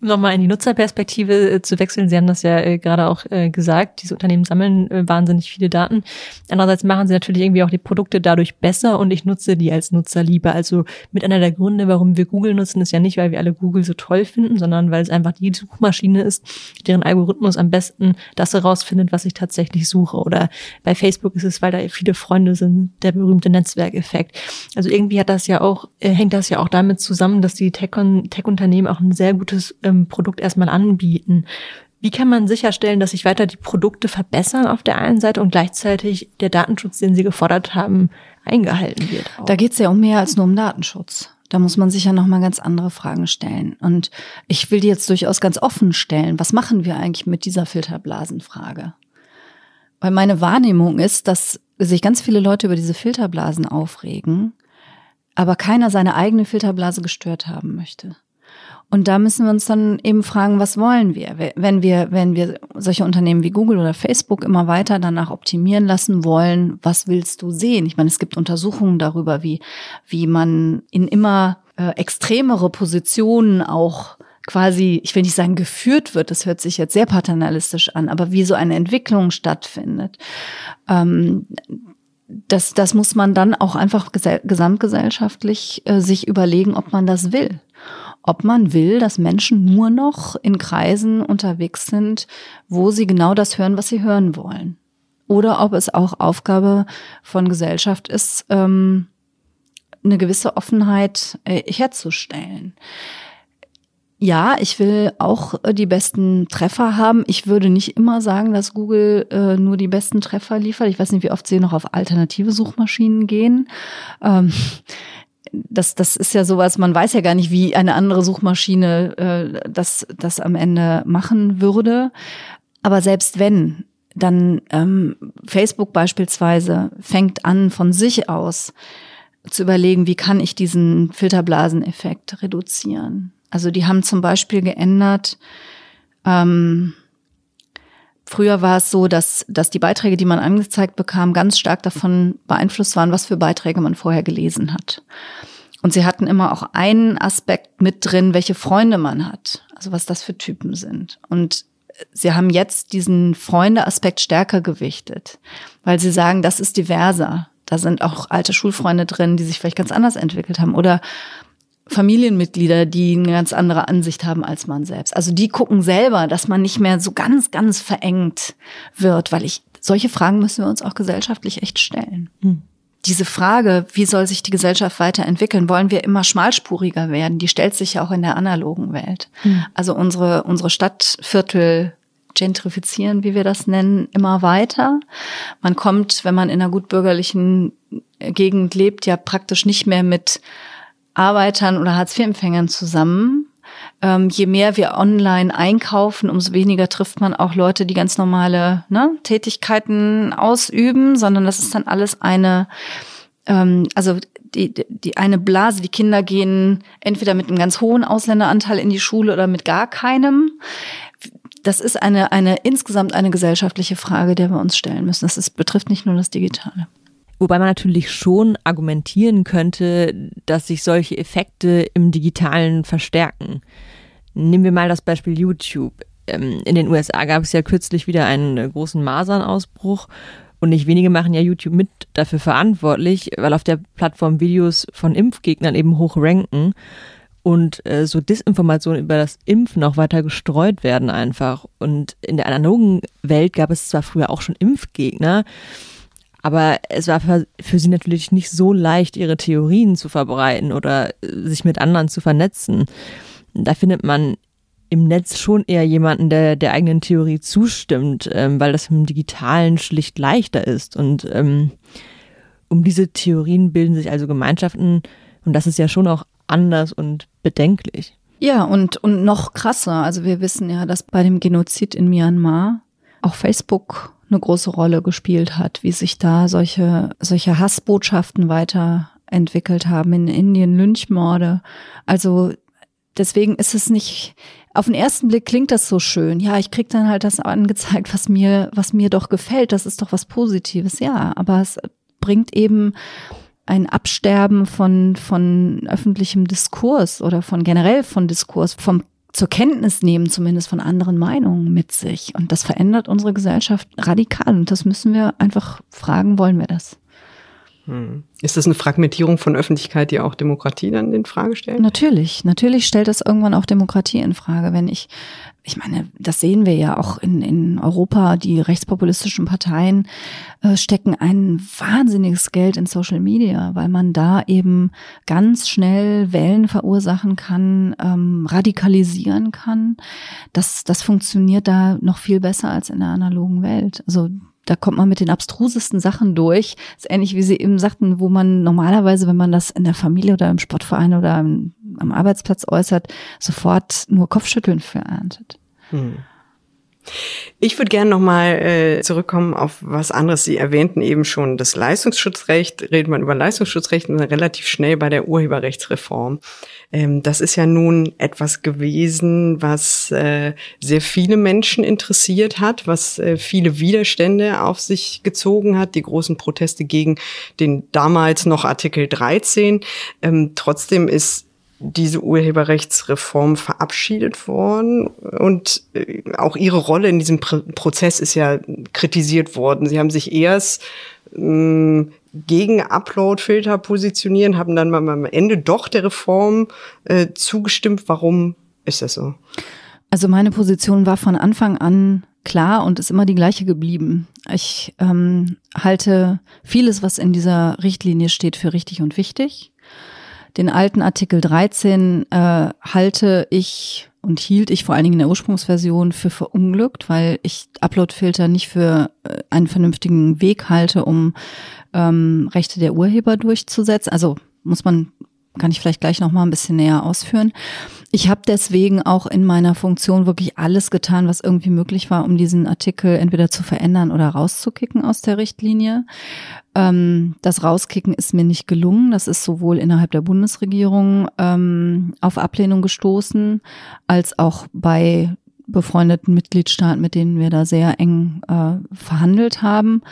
Nochmal in die Nutzerperspektive äh, zu wechseln. Sie haben das ja äh, gerade auch äh, gesagt. Diese Unternehmen sammeln äh, wahnsinnig viele Daten. Andererseits machen sie natürlich irgendwie auch die Produkte dadurch besser und ich nutze die als Nutzer lieber. Also mit einer der Gründe, warum wir Google nutzen, ist ja nicht, weil wir alle Google so toll finden, sondern weil es einfach die Suchmaschine ist, deren Algorithmus am besten das herausfindet, was ich tatsächlich suche. Oder bei Facebook ist es, weil da viele Freunde sind, der berühmte Netzwerkeffekt. Also irgendwie hat das ja auch, äh, hängt das ja auch damit zusammen, dass die Tech-Unternehmen auch ein sehr gutes ähm, Produkt erstmal anbieten. Wie kann man sicherstellen, dass sich weiter die Produkte verbessern auf der einen Seite und gleichzeitig der Datenschutz, den Sie gefordert haben, eingehalten wird? Auch? Da geht es ja um mehr als nur um Datenschutz. Da muss man sich ja nochmal ganz andere Fragen stellen. Und ich will die jetzt durchaus ganz offen stellen. Was machen wir eigentlich mit dieser Filterblasenfrage? Weil meine Wahrnehmung ist, dass sich ganz viele Leute über diese Filterblasen aufregen aber keiner seine eigene Filterblase gestört haben möchte. Und da müssen wir uns dann eben fragen, was wollen wir? Wenn wir, wenn wir solche Unternehmen wie Google oder Facebook immer weiter danach optimieren lassen wollen, was willst du sehen? Ich meine, es gibt Untersuchungen darüber, wie, wie man in immer äh, extremere Positionen auch quasi, ich will nicht sagen geführt wird, das hört sich jetzt sehr paternalistisch an, aber wie so eine Entwicklung stattfindet. Ähm, das, das muss man dann auch einfach gesamtgesellschaftlich äh, sich überlegen, ob man das will. Ob man will, dass Menschen nur noch in Kreisen unterwegs sind, wo sie genau das hören, was sie hören wollen. Oder ob es auch Aufgabe von Gesellschaft ist, ähm, eine gewisse Offenheit äh, herzustellen ja, ich will auch äh, die besten Treffer haben. Ich würde nicht immer sagen, dass Google äh, nur die besten Treffer liefert. Ich weiß nicht, wie oft sie noch auf alternative Suchmaschinen gehen. Ähm, das, das ist ja sowas, man weiß ja gar nicht, wie eine andere Suchmaschine äh, das, das am Ende machen würde. Aber selbst wenn, dann ähm, Facebook beispielsweise fängt an, von sich aus zu überlegen, wie kann ich diesen Filterblaseneffekt reduzieren. Also die haben zum Beispiel geändert, ähm, Früher war es so, dass, dass die Beiträge, die man angezeigt bekam, ganz stark davon beeinflusst waren, was für Beiträge man vorher gelesen hat. Und sie hatten immer auch einen Aspekt mit drin, welche Freunde man hat, also was das für Typen sind. Und sie haben jetzt diesen Freunde-Aspekt stärker gewichtet, weil sie sagen, das ist diverser. Da sind auch alte Schulfreunde drin, die sich vielleicht ganz anders entwickelt haben. Oder Familienmitglieder, die eine ganz andere Ansicht haben als man selbst. Also die gucken selber, dass man nicht mehr so ganz, ganz verengt wird, weil ich, solche Fragen müssen wir uns auch gesellschaftlich echt stellen. Hm. Diese Frage, wie soll sich die Gesellschaft weiterentwickeln, wollen wir immer schmalspuriger werden, die stellt sich ja auch in der analogen Welt. Hm. Also unsere, unsere Stadtviertel gentrifizieren, wie wir das nennen, immer weiter. Man kommt, wenn man in einer gut bürgerlichen Gegend lebt, ja praktisch nicht mehr mit Arbeitern oder Hartz-IV-Empfängern zusammen. Ähm, je mehr wir online einkaufen, umso weniger trifft man auch Leute, die ganz normale ne, Tätigkeiten ausüben, sondern das ist dann alles eine, ähm, also die, die eine Blase. Die Kinder gehen entweder mit einem ganz hohen Ausländeranteil in die Schule oder mit gar keinem. Das ist eine, eine insgesamt eine gesellschaftliche Frage, der wir uns stellen müssen. Das ist, betrifft nicht nur das Digitale. Wobei man natürlich schon argumentieren könnte, dass sich solche Effekte im digitalen verstärken. Nehmen wir mal das Beispiel YouTube. Ähm, in den USA gab es ja kürzlich wieder einen großen Masernausbruch und nicht wenige machen ja YouTube mit dafür verantwortlich, weil auf der Plattform Videos von Impfgegnern eben hoch ranken und äh, so Disinformationen über das Impfen auch weiter gestreut werden einfach. Und in der analogen Welt gab es zwar früher auch schon Impfgegner, aber es war für, für sie natürlich nicht so leicht, ihre Theorien zu verbreiten oder äh, sich mit anderen zu vernetzen. Da findet man im Netz schon eher jemanden, der der eigenen Theorie zustimmt, ähm, weil das im Digitalen schlicht leichter ist. Und ähm, um diese Theorien bilden sich also Gemeinschaften und das ist ja schon auch anders und bedenklich. Ja, und, und noch krasser. Also wir wissen ja, dass bei dem Genozid in Myanmar auch Facebook eine große Rolle gespielt hat, wie sich da solche, solche Hassbotschaften weiterentwickelt haben in Indien, Lynchmorde. Also deswegen ist es nicht, auf den ersten Blick klingt das so schön. Ja, ich krieg dann halt das angezeigt, was mir, was mir doch gefällt. Das ist doch was Positives. Ja, aber es bringt eben ein Absterben von, von öffentlichem Diskurs oder von generell von Diskurs, vom zur Kenntnis nehmen, zumindest von anderen Meinungen mit sich. Und das verändert unsere Gesellschaft radikal. Und das müssen wir einfach fragen, wollen wir das? Hm. Ist das eine Fragmentierung von Öffentlichkeit, die auch Demokratie dann in Frage stellt? Natürlich, natürlich stellt das irgendwann auch Demokratie in Frage. Wenn ich, ich meine, das sehen wir ja auch in, in Europa, die rechtspopulistischen Parteien äh, stecken ein wahnsinniges Geld in Social Media, weil man da eben ganz schnell Wellen verursachen kann, ähm, radikalisieren kann. Das, das funktioniert da noch viel besser als in der analogen Welt. Also da kommt man mit den abstrusesten Sachen durch. Das ist ähnlich wie Sie eben sagten, wo man normalerweise, wenn man das in der Familie oder im Sportverein oder am Arbeitsplatz äußert, sofort nur Kopfschütteln für erntet. Ich würde gerne nochmal äh, zurückkommen auf was anderes. Sie erwähnten eben schon das Leistungsschutzrecht. Redet man über Leistungsschutzrecht relativ schnell bei der Urheberrechtsreform. Ähm, das ist ja nun etwas gewesen, was äh, sehr viele Menschen interessiert hat, was äh, viele Widerstände auf sich gezogen hat, die großen Proteste gegen den damals noch Artikel 13. Ähm, trotzdem ist diese Urheberrechtsreform verabschiedet worden und äh, auch ihre Rolle in diesem Prozess ist ja kritisiert worden. Sie haben sich erst ähm, gegen Upload-Filter positionieren, haben dann am Ende doch der Reform äh, zugestimmt. Warum ist das so? Also meine Position war von Anfang an klar und ist immer die gleiche geblieben. Ich ähm, halte vieles, was in dieser Richtlinie steht, für richtig und wichtig. Den alten Artikel 13 äh, halte ich und hielt ich vor allen Dingen in der Ursprungsversion für verunglückt, weil ich Uploadfilter nicht für äh, einen vernünftigen Weg halte, um ähm, Rechte der Urheber durchzusetzen. Also muss man kann ich vielleicht gleich noch mal ein bisschen näher ausführen. Ich habe deswegen auch in meiner Funktion wirklich alles getan, was irgendwie möglich war, um diesen Artikel entweder zu verändern oder rauszukicken aus der Richtlinie. Ähm, das Rauskicken ist mir nicht gelungen. Das ist sowohl innerhalb der Bundesregierung ähm, auf Ablehnung gestoßen, als auch bei befreundeten Mitgliedstaaten, mit denen wir da sehr eng äh, verhandelt haben.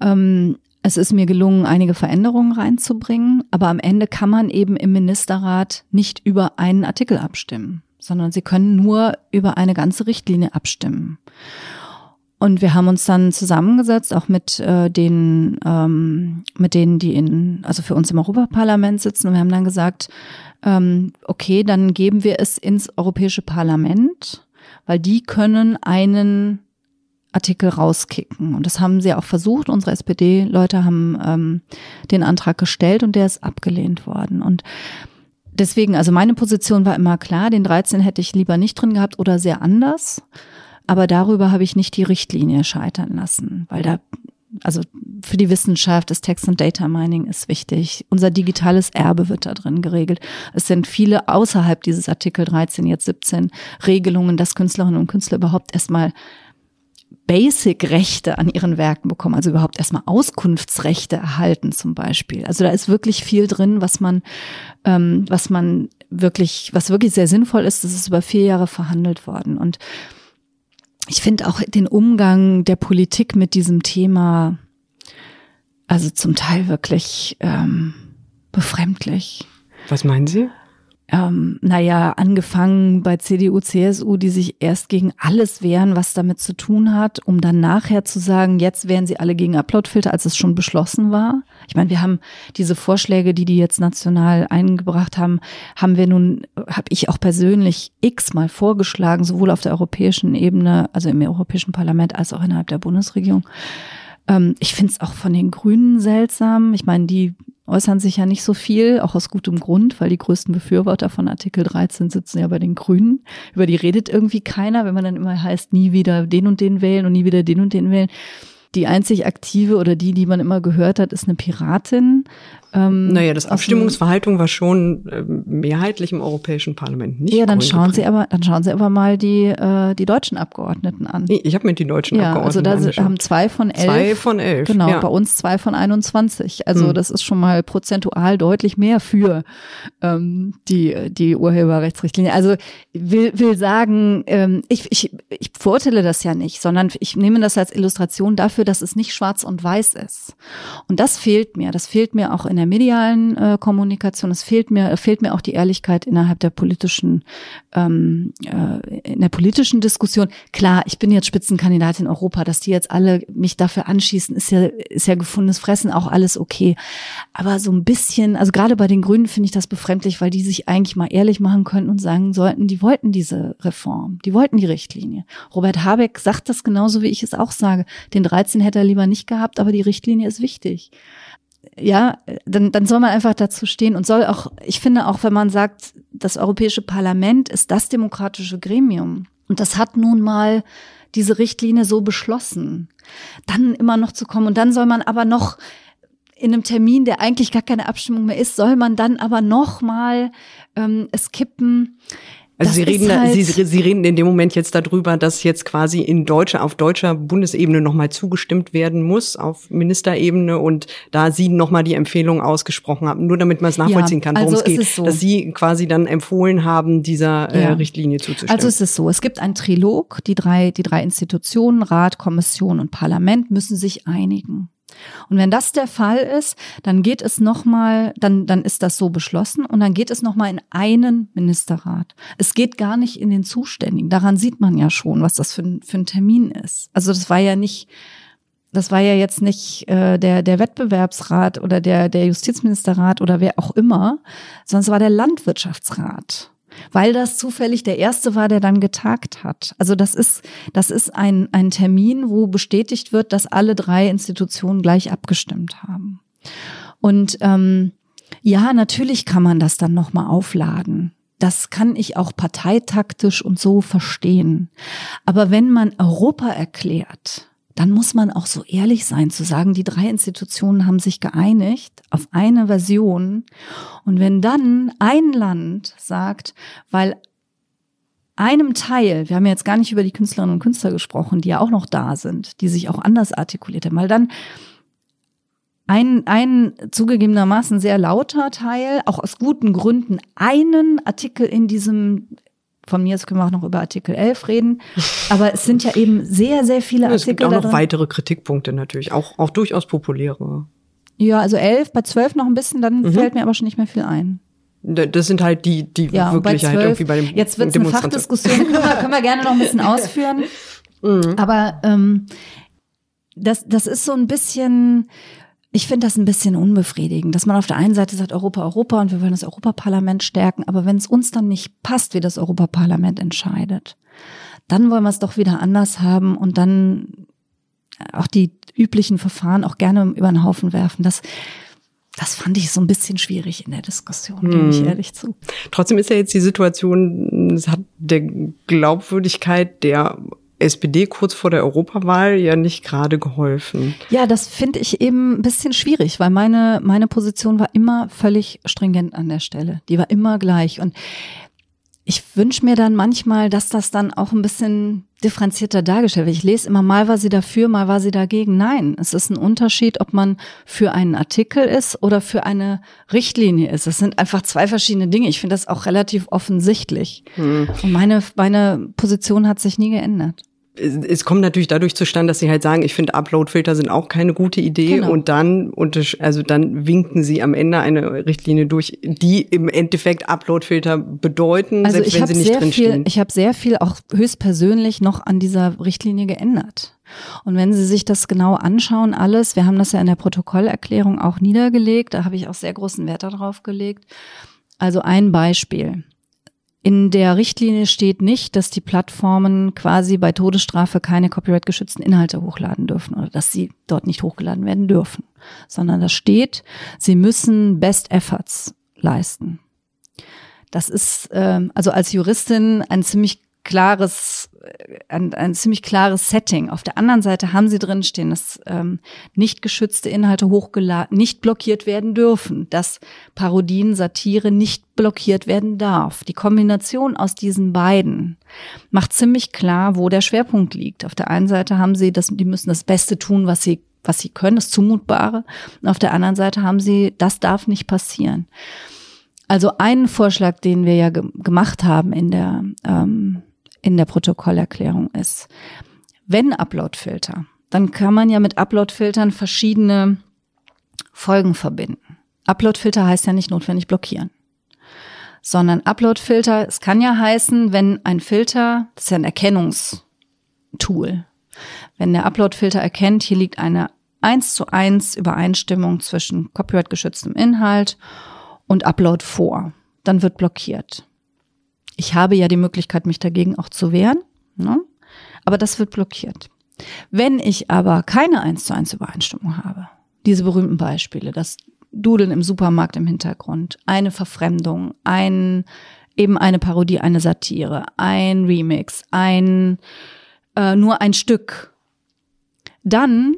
Ähm, es ist mir gelungen, einige Veränderungen reinzubringen, aber am Ende kann man eben im Ministerrat nicht über einen Artikel abstimmen, sondern sie können nur über eine ganze Richtlinie abstimmen. Und wir haben uns dann zusammengesetzt, auch mit äh, den, ähm, mit denen, die in, also für uns im Europaparlament sitzen. Und wir haben dann gesagt, ähm, okay, dann geben wir es ins Europäische Parlament, weil die können einen Artikel rauskicken. Und das haben sie auch versucht. Unsere SPD-Leute haben ähm, den Antrag gestellt und der ist abgelehnt worden. Und deswegen, also meine Position war immer klar, den 13 hätte ich lieber nicht drin gehabt oder sehr anders. Aber darüber habe ich nicht die Richtlinie scheitern lassen, weil da, also für die Wissenschaft, das Text- und Data Mining ist wichtig. Unser digitales Erbe wird da drin geregelt. Es sind viele außerhalb dieses Artikel 13, jetzt 17 Regelungen, dass Künstlerinnen und Künstler überhaupt erstmal Basic-Rechte an ihren Werken bekommen, also überhaupt erstmal Auskunftsrechte erhalten zum Beispiel. Also da ist wirklich viel drin, was man, ähm, was man wirklich, was wirklich sehr sinnvoll ist. Das ist über vier Jahre verhandelt worden. Und ich finde auch den Umgang der Politik mit diesem Thema also zum Teil wirklich ähm, befremdlich. Was meinen Sie? Ähm, naja, angefangen bei CDU, CSU, die sich erst gegen alles wehren, was damit zu tun hat, um dann nachher zu sagen, jetzt wären sie alle gegen Uploadfilter, als es schon beschlossen war. Ich meine, wir haben diese Vorschläge, die die jetzt national eingebracht haben, haben wir nun, habe ich auch persönlich x-mal vorgeschlagen, sowohl auf der europäischen Ebene, also im Europäischen Parlament, als auch innerhalb der Bundesregierung. Ähm, ich finde es auch von den Grünen seltsam. Ich meine, die äußern sich ja nicht so viel, auch aus gutem Grund, weil die größten Befürworter von Artikel 13 sitzen ja bei den Grünen. Über die redet irgendwie keiner, wenn man dann immer heißt, nie wieder den und den wählen und nie wieder den und den wählen. Die einzig aktive oder die, die man immer gehört hat, ist eine Piratin. Ähm, naja, das Abstimmungsverhalten war schon äh, mehrheitlich im Europäischen Parlament nicht. Ja, dann schauen Sie aber, dann schauen Sie aber mal die äh, die deutschen Abgeordneten an. Ich habe mir die deutschen ja, Abgeordneten also da haben zwei von elf. Zwei von elf. Genau, ja. bei uns zwei von 21. Also hm. das ist schon mal prozentual deutlich mehr für ähm, die die Urheberrechtsrichtlinie. Also will will sagen, ähm, ich ich ich verurteile das ja nicht, sondern ich nehme das als Illustration dafür, dass es nicht schwarz und weiß ist. Und das fehlt mir. Das fehlt mir auch in der der medialen äh, Kommunikation. Es fehlt mir, fehlt mir auch die Ehrlichkeit innerhalb der politischen, ähm, äh, in der politischen Diskussion. Klar, ich bin jetzt Spitzenkandidatin in Europa, dass die jetzt alle mich dafür anschießen, ist ja, ist ja gefundenes Fressen, auch alles okay. Aber so ein bisschen, also gerade bei den Grünen finde ich das befremdlich, weil die sich eigentlich mal ehrlich machen könnten und sagen sollten, die wollten diese Reform, die wollten die Richtlinie. Robert Habeck sagt das genauso, wie ich es auch sage. Den 13 hätte er lieber nicht gehabt, aber die Richtlinie ist wichtig ja, dann, dann soll man einfach dazu stehen und soll auch, ich finde auch, wenn man sagt, das Europäische Parlament ist das demokratische Gremium und das hat nun mal diese Richtlinie so beschlossen, dann immer noch zu kommen und dann soll man aber noch in einem Termin, der eigentlich gar keine Abstimmung mehr ist, soll man dann aber noch mal ähm, es kippen. Also Sie reden, halt Sie, Sie reden in dem Moment jetzt darüber, dass jetzt quasi in deutscher, auf deutscher Bundesebene nochmal zugestimmt werden muss, auf Ministerebene und da Sie nochmal die Empfehlung ausgesprochen haben, nur damit man es nachvollziehen ja, kann, worum also es geht, so. dass Sie quasi dann empfohlen haben, dieser äh, ja. äh, Richtlinie zuzustimmen. Also es ist so, es gibt ein Trilog, die drei, die drei Institutionen, Rat, Kommission und Parlament müssen sich einigen. Und wenn das der Fall ist, dann geht es nochmal, dann, dann ist das so beschlossen und dann geht es nochmal in einen Ministerrat. Es geht gar nicht in den Zuständigen. Daran sieht man ja schon, was das für ein, für ein Termin ist. Also das war ja nicht, das war ja jetzt nicht äh, der, der Wettbewerbsrat oder der, der Justizministerrat oder wer auch immer, sondern es war der Landwirtschaftsrat weil das zufällig der erste war, der dann getagt hat. Also das ist, das ist ein, ein Termin, wo bestätigt wird, dass alle drei Institutionen gleich abgestimmt haben. Und ähm, ja, natürlich kann man das dann nochmal aufladen. Das kann ich auch parteitaktisch und so verstehen. Aber wenn man Europa erklärt, dann muss man auch so ehrlich sein zu sagen, die drei Institutionen haben sich geeinigt auf eine Version. Und wenn dann ein Land sagt, weil einem Teil, wir haben ja jetzt gar nicht über die Künstlerinnen und Künstler gesprochen, die ja auch noch da sind, die sich auch anders artikuliert haben, weil dann ein, ein zugegebenermaßen sehr lauter Teil, auch aus guten Gründen, einen Artikel in diesem von mir aus können wir auch noch über Artikel 11 reden. Aber es sind ja eben sehr, sehr viele Artikel. Es gibt auch noch weitere Kritikpunkte natürlich, auch, auch durchaus populäre. Ja, also 11, bei 12 noch ein bisschen, dann mhm. fällt mir aber schon nicht mehr viel ein. Das sind halt die, die ja, wirklich 12, halt irgendwie bei dem Jetzt wird es eine Fachdiskussion, können wir, können wir gerne noch ein bisschen ausführen. Mhm. Aber ähm, das, das ist so ein bisschen ich finde das ein bisschen unbefriedigend, dass man auf der einen Seite sagt Europa, Europa und wir wollen das Europaparlament stärken, aber wenn es uns dann nicht passt, wie das Europaparlament entscheidet, dann wollen wir es doch wieder anders haben und dann auch die üblichen Verfahren auch gerne über den Haufen werfen. Das, das fand ich so ein bisschen schwierig in der Diskussion, hm. gebe ich hm. ehrlich zu. Trotzdem ist ja jetzt die Situation, es hat der Glaubwürdigkeit der SPD kurz vor der Europawahl ja nicht gerade geholfen. Ja, das finde ich eben ein bisschen schwierig, weil meine, meine Position war immer völlig stringent an der Stelle. Die war immer gleich. Und ich wünsche mir dann manchmal, dass das dann auch ein bisschen differenzierter dargestellt wird. Ich lese immer, mal war sie dafür, mal war sie dagegen. Nein, es ist ein Unterschied, ob man für einen Artikel ist oder für eine Richtlinie ist. Es sind einfach zwei verschiedene Dinge. Ich finde das auch relativ offensichtlich. Hm. Und meine, meine Position hat sich nie geändert. Es kommt natürlich dadurch zustande, dass sie halt sagen, ich finde Uploadfilter sind auch keine gute Idee genau. und dann also dann winken sie am Ende eine Richtlinie durch, die im Endeffekt Uploadfilter bedeuten, also selbst wenn sie nicht sehr drinstehen. Viel, ich habe sehr viel auch höchstpersönlich noch an dieser Richtlinie geändert. Und wenn Sie sich das genau anschauen, alles, wir haben das ja in der Protokollerklärung auch niedergelegt, da habe ich auch sehr großen Wert darauf gelegt. Also ein Beispiel. In der Richtlinie steht nicht, dass die Plattformen quasi bei Todesstrafe keine copyright-geschützten Inhalte hochladen dürfen oder dass sie dort nicht hochgeladen werden dürfen, sondern da steht, sie müssen Best Efforts leisten. Das ist äh, also als Juristin ein ziemlich klares, ein, ein ziemlich klares Setting. Auf der anderen Seite haben sie drinstehen, dass ähm, nicht geschützte Inhalte hochgeladen, nicht blockiert werden dürfen, dass Parodien, Satire nicht blockiert werden darf. Die Kombination aus diesen beiden macht ziemlich klar, wo der Schwerpunkt liegt. Auf der einen Seite haben sie das, die müssen das Beste tun, was sie was sie können, das Zumutbare. Und auf der anderen Seite haben sie, das darf nicht passieren. Also einen Vorschlag, den wir ja ge gemacht haben in der ähm, in der Protokollerklärung ist. Wenn Uploadfilter, dann kann man ja mit Uploadfiltern verschiedene Folgen verbinden. Uploadfilter heißt ja nicht notwendig blockieren, sondern Uploadfilter, es kann ja heißen, wenn ein Filter, das ist ja ein Erkennungstool, wenn der Uploadfilter erkennt, hier liegt eine eins zu eins Übereinstimmung zwischen copyright geschütztem Inhalt und Upload vor, dann wird blockiert. Ich habe ja die Möglichkeit, mich dagegen auch zu wehren, ne? aber das wird blockiert. Wenn ich aber keine eins zu eins Übereinstimmung habe, diese berühmten Beispiele, das Dudeln im Supermarkt im Hintergrund, eine Verfremdung, ein eben eine Parodie, eine Satire, ein Remix, ein äh, nur ein Stück, dann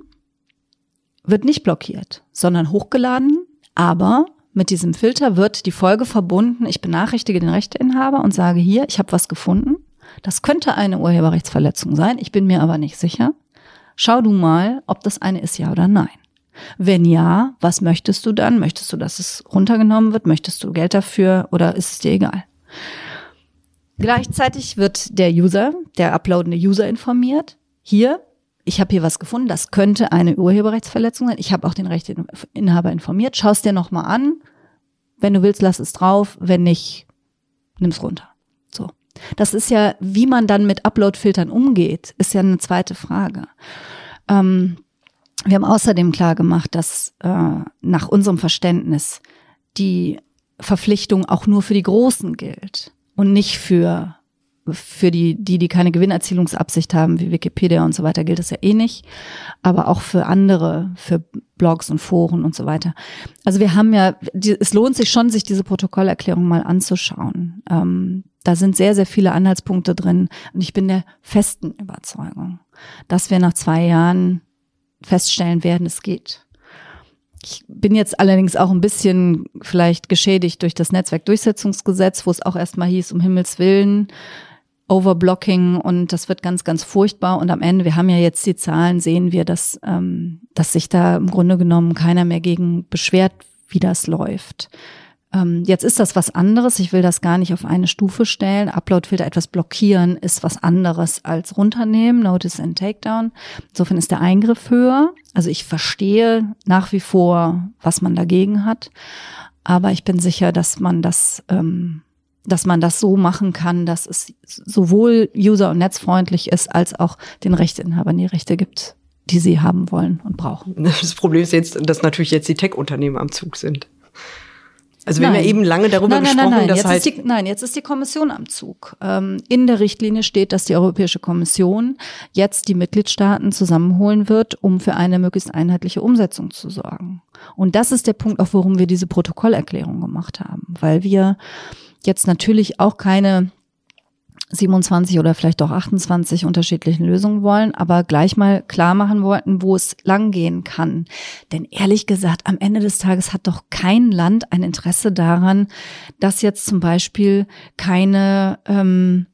wird nicht blockiert, sondern hochgeladen, aber mit diesem Filter wird die Folge verbunden, ich benachrichtige den Rechteinhaber und sage hier, ich habe was gefunden. Das könnte eine Urheberrechtsverletzung sein, ich bin mir aber nicht sicher. Schau du mal, ob das eine ist, ja oder nein. Wenn ja, was möchtest du dann? Möchtest du, dass es runtergenommen wird? Möchtest du Geld dafür oder ist es dir egal? Gleichzeitig wird der User, der uploadende User informiert. Hier, ich habe hier was gefunden, das könnte eine Urheberrechtsverletzung sein. Ich habe auch den Rechteinhaber informiert. Schau es dir nochmal an. Wenn du willst, lass es drauf. Wenn nicht, nimm's runter. So. Das ist ja, wie man dann mit Upload-Filtern umgeht, ist ja eine zweite Frage. Ähm, wir haben außerdem klar gemacht, dass äh, nach unserem Verständnis die Verpflichtung auch nur für die Großen gilt und nicht für für die, die, die keine Gewinnerzielungsabsicht haben, wie Wikipedia und so weiter, gilt es ja eh nicht. Aber auch für andere, für Blogs und Foren und so weiter. Also wir haben ja, die, es lohnt sich schon, sich diese Protokollerklärung mal anzuschauen. Ähm, da sind sehr, sehr viele Anhaltspunkte drin. Und ich bin der festen Überzeugung, dass wir nach zwei Jahren feststellen werden, es geht. Ich bin jetzt allerdings auch ein bisschen vielleicht geschädigt durch das Netzwerkdurchsetzungsgesetz, wo es auch erstmal hieß, um Himmels Willen, Overblocking und das wird ganz, ganz furchtbar. Und am Ende, wir haben ja jetzt die Zahlen, sehen wir, dass, ähm, dass sich da im Grunde genommen keiner mehr gegen beschwert, wie das läuft. Ähm, jetzt ist das was anderes. Ich will das gar nicht auf eine Stufe stellen. Uploadfilter etwas blockieren ist was anderes als runternehmen, Notice and Takedown. Insofern ist der Eingriff höher. Also ich verstehe nach wie vor, was man dagegen hat. Aber ich bin sicher, dass man das ähm, dass man das so machen kann, dass es sowohl user- und netzfreundlich ist, als auch den Rechteinhabern die Rechte gibt, die sie haben wollen und brauchen. Das Problem ist jetzt, dass natürlich jetzt die Tech-Unternehmen am Zug sind. Also wir nein. haben ja eben lange darüber nein, nein, gesprochen, nein, nein. dass jetzt halt ist die, nein, jetzt ist die Kommission am Zug. Ähm, in der Richtlinie steht, dass die Europäische Kommission jetzt die Mitgliedstaaten zusammenholen wird, um für eine möglichst einheitliche Umsetzung zu sorgen. Und das ist der Punkt, auch warum wir diese Protokollerklärung gemacht haben, weil wir jetzt natürlich auch keine 27 oder vielleicht doch 28 unterschiedlichen Lösungen wollen, aber gleich mal klar machen wollten, wo es langgehen kann. Denn ehrlich gesagt, am Ende des Tages hat doch kein Land ein Interesse daran, dass jetzt zum Beispiel keine, ähm,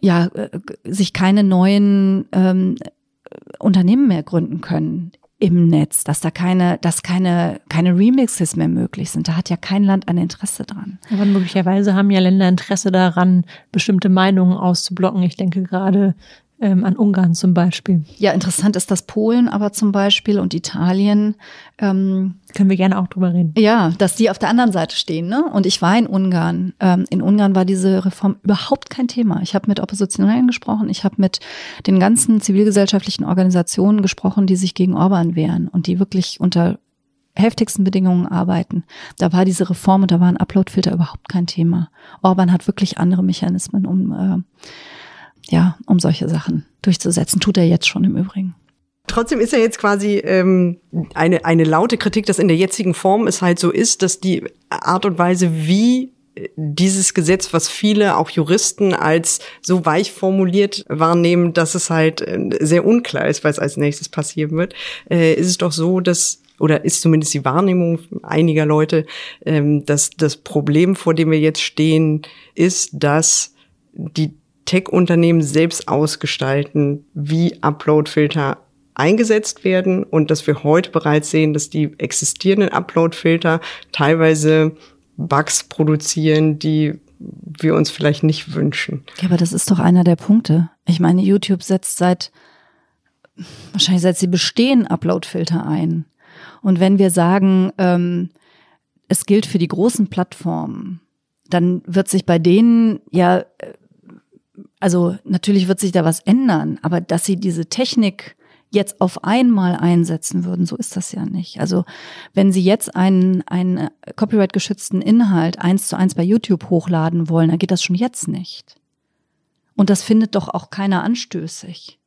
ja, äh, sich keine neuen ähm, Unternehmen mehr gründen können im Netz, dass da keine, dass keine, keine Remixes mehr möglich sind. Da hat ja kein Land ein Interesse dran. Aber möglicherweise haben ja Länder Interesse daran, bestimmte Meinungen auszublocken. Ich denke gerade ähm, an Ungarn zum Beispiel. Ja, interessant ist das Polen aber zum Beispiel und Italien. Ähm, Können wir gerne auch drüber reden. Ja, dass die auf der anderen Seite stehen. Ne? Und ich war in Ungarn. Ähm, in Ungarn war diese Reform überhaupt kein Thema. Ich habe mit Oppositionellen gesprochen, ich habe mit den ganzen zivilgesellschaftlichen Organisationen gesprochen, die sich gegen Orban wehren und die wirklich unter heftigsten Bedingungen arbeiten. Da war diese Reform und da war ein Uploadfilter überhaupt kein Thema. Orban hat wirklich andere Mechanismen, um äh, ja, um solche Sachen durchzusetzen. Tut er jetzt schon im Übrigen. Trotzdem ist ja jetzt quasi ähm, eine, eine laute Kritik, dass in der jetzigen Form es halt so ist, dass die Art und Weise, wie dieses Gesetz, was viele, auch Juristen, als so weich formuliert wahrnehmen, dass es halt äh, sehr unklar ist, was als nächstes passieren wird, äh, ist es doch so, dass oder ist zumindest die Wahrnehmung einiger Leute, ähm, dass das Problem, vor dem wir jetzt stehen, ist, dass die Tech-Unternehmen selbst ausgestalten, wie Upload-Filter eingesetzt werden und dass wir heute bereits sehen, dass die existierenden Upload-Filter teilweise Bugs produzieren, die wir uns vielleicht nicht wünschen. Ja, aber das ist doch einer der Punkte. Ich meine, YouTube setzt seit, wahrscheinlich seit sie bestehen, Upload-Filter ein. Und wenn wir sagen, ähm, es gilt für die großen Plattformen, dann wird sich bei denen ja äh, also natürlich wird sich da was ändern, aber dass sie diese Technik jetzt auf einmal einsetzen würden, so ist das ja nicht. Also wenn Sie jetzt einen, einen copyright-geschützten Inhalt eins zu eins bei YouTube hochladen wollen, dann geht das schon jetzt nicht. Und das findet doch auch keiner anstößig.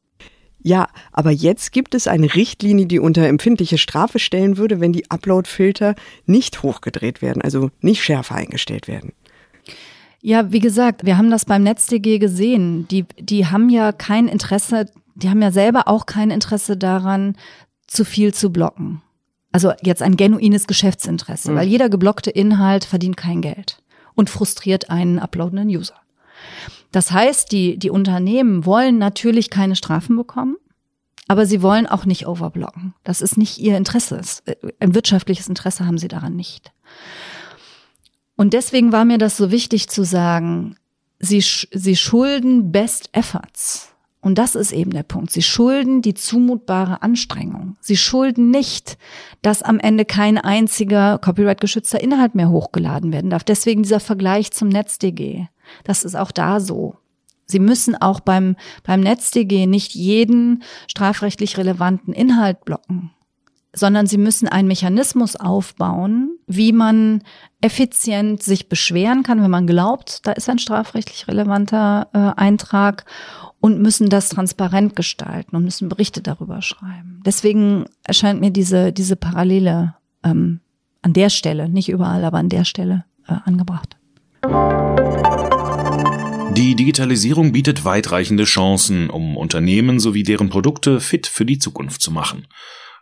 Ja, aber jetzt gibt es eine Richtlinie, die unter empfindliche Strafe stellen würde, wenn die Upload-Filter nicht hochgedreht werden, also nicht schärfer eingestellt werden. Ja, wie gesagt, wir haben das beim NetzDG gesehen. Die, die haben ja kein Interesse, die haben ja selber auch kein Interesse daran, zu viel zu blocken. Also jetzt ein genuines Geschäftsinteresse, mhm. weil jeder geblockte Inhalt verdient kein Geld und frustriert einen uploadenden User. Das heißt, die, die Unternehmen wollen natürlich keine Strafen bekommen, aber sie wollen auch nicht overblocken. Das ist nicht ihr Interesse. Ein wirtschaftliches Interesse haben sie daran nicht. Und deswegen war mir das so wichtig zu sagen, sie, sie schulden Best Efforts. Und das ist eben der Punkt. Sie schulden die zumutbare Anstrengung. Sie schulden nicht, dass am Ende kein einziger copyright-geschützter Inhalt mehr hochgeladen werden darf. Deswegen dieser Vergleich zum NetzDG. Das ist auch da so. Sie müssen auch beim, beim NetzDG nicht jeden strafrechtlich relevanten Inhalt blocken sondern sie müssen einen Mechanismus aufbauen, wie man effizient sich beschweren kann, wenn man glaubt, da ist ein strafrechtlich relevanter äh, Eintrag und müssen das transparent gestalten und müssen Berichte darüber schreiben. Deswegen erscheint mir diese, diese Parallele ähm, an der Stelle, nicht überall, aber an der Stelle äh, angebracht. Die Digitalisierung bietet weitreichende Chancen, um Unternehmen sowie deren Produkte fit für die Zukunft zu machen.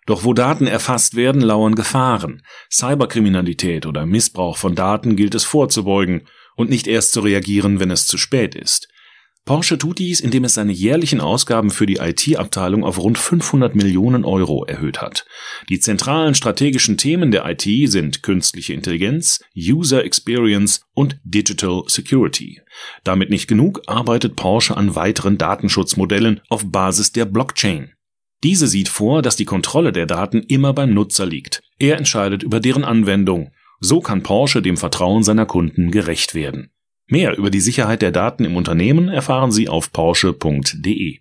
Doch wo Daten erfasst werden, lauern Gefahren. Cyberkriminalität oder Missbrauch von Daten gilt es vorzubeugen und nicht erst zu reagieren, wenn es zu spät ist. Porsche tut dies, indem es seine jährlichen Ausgaben für die IT-Abteilung auf rund 500 Millionen Euro erhöht hat. Die zentralen strategischen Themen der IT sind künstliche Intelligenz, User Experience und Digital Security. Damit nicht genug arbeitet Porsche an weiteren Datenschutzmodellen auf Basis der Blockchain. Diese sieht vor, dass die Kontrolle der Daten immer beim Nutzer liegt. Er entscheidet über deren Anwendung. So kann Porsche dem Vertrauen seiner Kunden gerecht werden. Mehr über die Sicherheit der Daten im Unternehmen erfahren Sie auf porsche.de.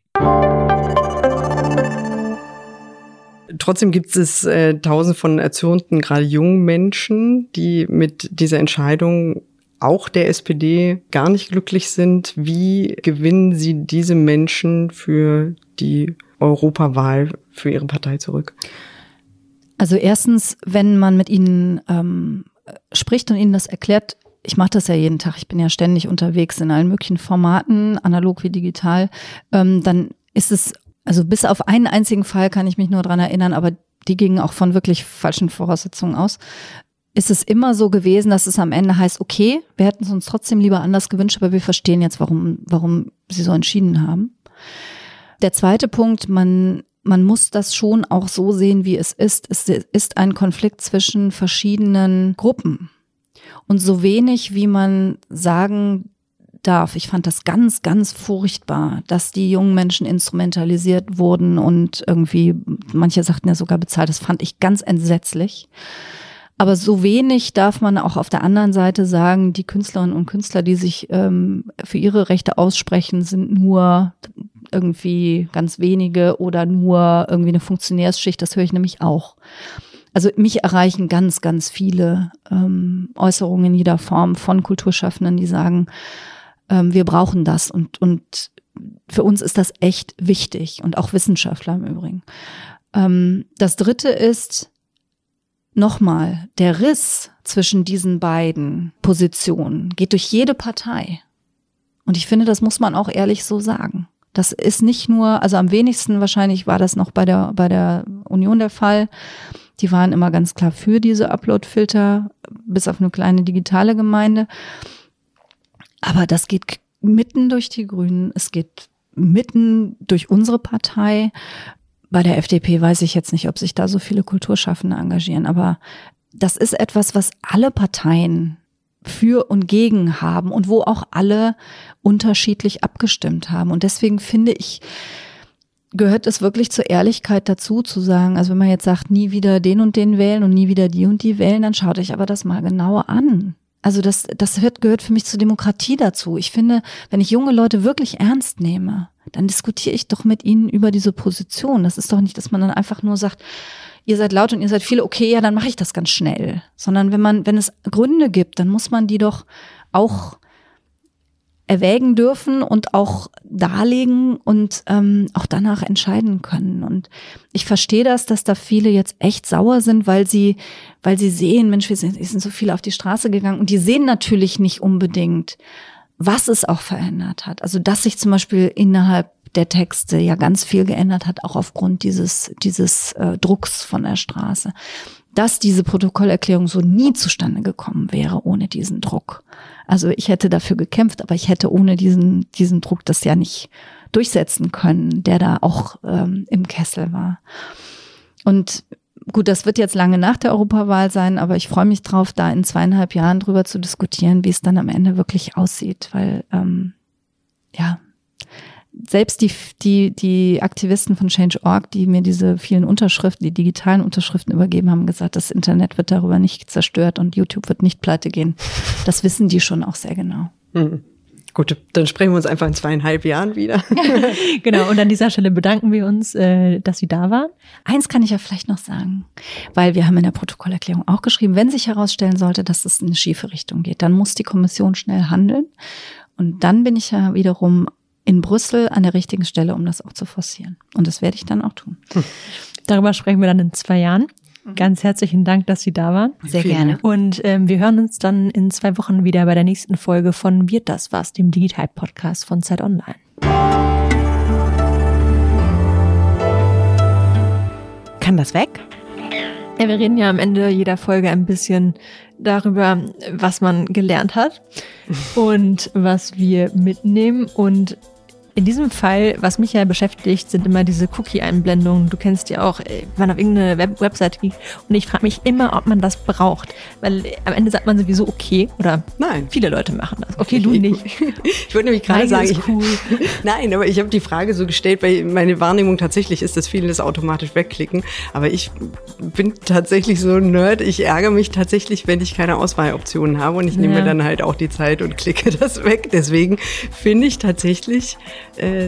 Trotzdem gibt es äh, tausend von erzürnten, gerade jungen Menschen, die mit dieser Entscheidung auch der SPD gar nicht glücklich sind. Wie gewinnen Sie diese Menschen für die Europawahl für Ihre Partei zurück? Also erstens, wenn man mit ihnen ähm, spricht und ihnen das erklärt, ich mache das ja jeden Tag, ich bin ja ständig unterwegs in allen möglichen Formaten, analog wie digital, ähm, dann ist es, also bis auf einen einzigen Fall kann ich mich nur dran erinnern, aber die gingen auch von wirklich falschen Voraussetzungen aus, ist es immer so gewesen, dass es am Ende heißt, okay, wir hätten es uns trotzdem lieber anders gewünscht, aber wir verstehen jetzt, warum, warum sie so entschieden haben. Der zweite Punkt, man, man muss das schon auch so sehen, wie es ist. Es ist ein Konflikt zwischen verschiedenen Gruppen. Und so wenig, wie man sagen darf. Ich fand das ganz, ganz furchtbar, dass die jungen Menschen instrumentalisiert wurden und irgendwie, manche sagten ja sogar bezahlt. Das fand ich ganz entsetzlich. Aber so wenig darf man auch auf der anderen Seite sagen, die Künstlerinnen und Künstler, die sich ähm, für ihre Rechte aussprechen, sind nur irgendwie ganz wenige oder nur irgendwie eine Funktionärsschicht. Das höre ich nämlich auch. Also mich erreichen ganz, ganz viele ähm, Äußerungen in jeder Form von Kulturschaffenden, die sagen, ähm, wir brauchen das und, und für uns ist das echt wichtig und auch Wissenschaftler im Übrigen. Ähm, das dritte ist, nochmal, der Riss zwischen diesen beiden Positionen geht durch jede Partei. Und ich finde, das muss man auch ehrlich so sagen. Das ist nicht nur, also am wenigsten wahrscheinlich war das noch bei der, bei der Union der Fall. Die waren immer ganz klar für diese Upload-Filter, bis auf eine kleine digitale Gemeinde. Aber das geht mitten durch die Grünen, es geht mitten durch unsere Partei. Bei der FDP weiß ich jetzt nicht, ob sich da so viele Kulturschaffende engagieren, aber das ist etwas, was alle Parteien für und gegen haben und wo auch alle unterschiedlich abgestimmt haben. Und deswegen finde ich, gehört es wirklich zur Ehrlichkeit dazu, zu sagen, also wenn man jetzt sagt, nie wieder den und den wählen und nie wieder die und die wählen, dann schaut euch aber das mal genauer an. Also das, das hört, gehört für mich zur Demokratie dazu. Ich finde, wenn ich junge Leute wirklich ernst nehme, dann diskutiere ich doch mit ihnen über diese Position. Das ist doch nicht, dass man dann einfach nur sagt, ihr seid laut und ihr seid viele, okay, ja, dann mache ich das ganz schnell. Sondern wenn man, wenn es Gründe gibt, dann muss man die doch auch erwägen dürfen und auch darlegen und ähm, auch danach entscheiden können. Und ich verstehe das, dass da viele jetzt echt sauer sind, weil sie, weil sie sehen, Mensch, wir sind, wir sind so viele auf die Straße gegangen und die sehen natürlich nicht unbedingt, was es auch verändert hat. Also dass sich zum Beispiel innerhalb der Texte ja ganz viel geändert hat, auch aufgrund dieses, dieses äh, Drucks von der Straße. Dass diese Protokollerklärung so nie zustande gekommen wäre ohne diesen Druck. Also ich hätte dafür gekämpft, aber ich hätte ohne diesen, diesen Druck das ja nicht durchsetzen können, der da auch ähm, im Kessel war. Und gut, das wird jetzt lange nach der Europawahl sein, aber ich freue mich drauf, da in zweieinhalb Jahren drüber zu diskutieren, wie es dann am Ende wirklich aussieht, weil ähm, ja, selbst die, die, die Aktivisten von Change.org, die mir diese vielen Unterschriften, die digitalen Unterschriften übergeben haben, gesagt, das Internet wird darüber nicht zerstört und YouTube wird nicht pleite gehen. Das wissen die schon auch sehr genau. Mhm. Gut, dann sprechen wir uns einfach in zweieinhalb Jahren wieder. genau, und an dieser Stelle bedanken wir uns, äh, dass Sie da waren. Eins kann ich ja vielleicht noch sagen, weil wir haben in der Protokollerklärung auch geschrieben, wenn sich herausstellen sollte, dass es in eine schiefe Richtung geht, dann muss die Kommission schnell handeln. Und dann bin ich ja wiederum in Brüssel an der richtigen Stelle, um das auch zu forcieren. Und das werde ich dann auch tun. Hm. Darüber sprechen wir dann in zwei Jahren. Mhm. Ganz herzlichen Dank, dass Sie da waren. Sehr gerne. Und ähm, wir hören uns dann in zwei Wochen wieder bei der nächsten Folge von Wird das was, dem Digital-Podcast von Zeit Online. Kann das weg? Ja, wir reden ja am Ende jeder Folge ein bisschen darüber, was man gelernt hat und was wir mitnehmen. Und in diesem Fall, was mich ja beschäftigt, sind immer diese Cookie-Einblendungen. Du kennst ja auch, äh, wenn man auf irgendeine Web Website geht. Und ich frage mich immer, ob man das braucht. Weil am Ende sagt man sowieso okay. Oder nein. viele Leute machen das. Okay, du nicht. ich würde nämlich gerade sagen, ich, cool. nein, aber ich habe die Frage so gestellt, weil meine Wahrnehmung tatsächlich ist, dass viele das automatisch wegklicken. Aber ich bin tatsächlich so ein Nerd. Ich ärgere mich tatsächlich, wenn ich keine Auswahloptionen habe. Und ich nehme ja. mir dann halt auch die Zeit und klicke das weg. Deswegen finde ich tatsächlich, äh,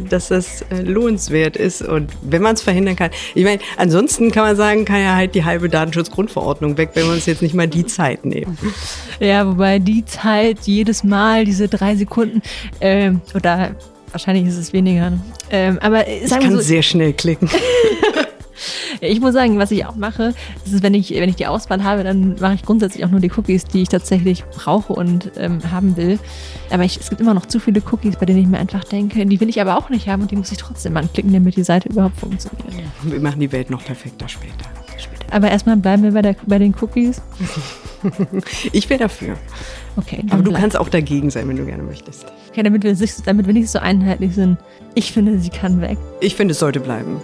dass das äh, lohnenswert ist und wenn man es verhindern kann. Ich meine, ansonsten kann man sagen, kann ja halt die halbe Datenschutzgrundverordnung weg, wenn wir uns jetzt nicht mal die Zeit nehmen. Ja, wobei die Zeit jedes Mal diese drei Sekunden äh, oder wahrscheinlich ist es weniger. Ne? Ähm, aber ich kann so, sehr schnell klicken. Ich muss sagen, was ich auch mache, ist, wenn ich, wenn ich die Auswahl habe, dann mache ich grundsätzlich auch nur die Cookies, die ich tatsächlich brauche und ähm, haben will. Aber ich, es gibt immer noch zu viele Cookies, bei denen ich mir einfach denke, die will ich aber auch nicht haben und die muss ich trotzdem anklicken, damit die Seite überhaupt funktioniert. Wir machen die Welt noch perfekter später. später. Aber erstmal bleiben wir bei, der, bei den Cookies. ich wäre dafür. Okay. Aber du bleib. kannst auch dagegen sein, wenn du gerne möchtest. Okay, damit wir, damit wir nicht so einheitlich sind. Ich finde, sie kann weg. Ich finde, es sollte bleiben.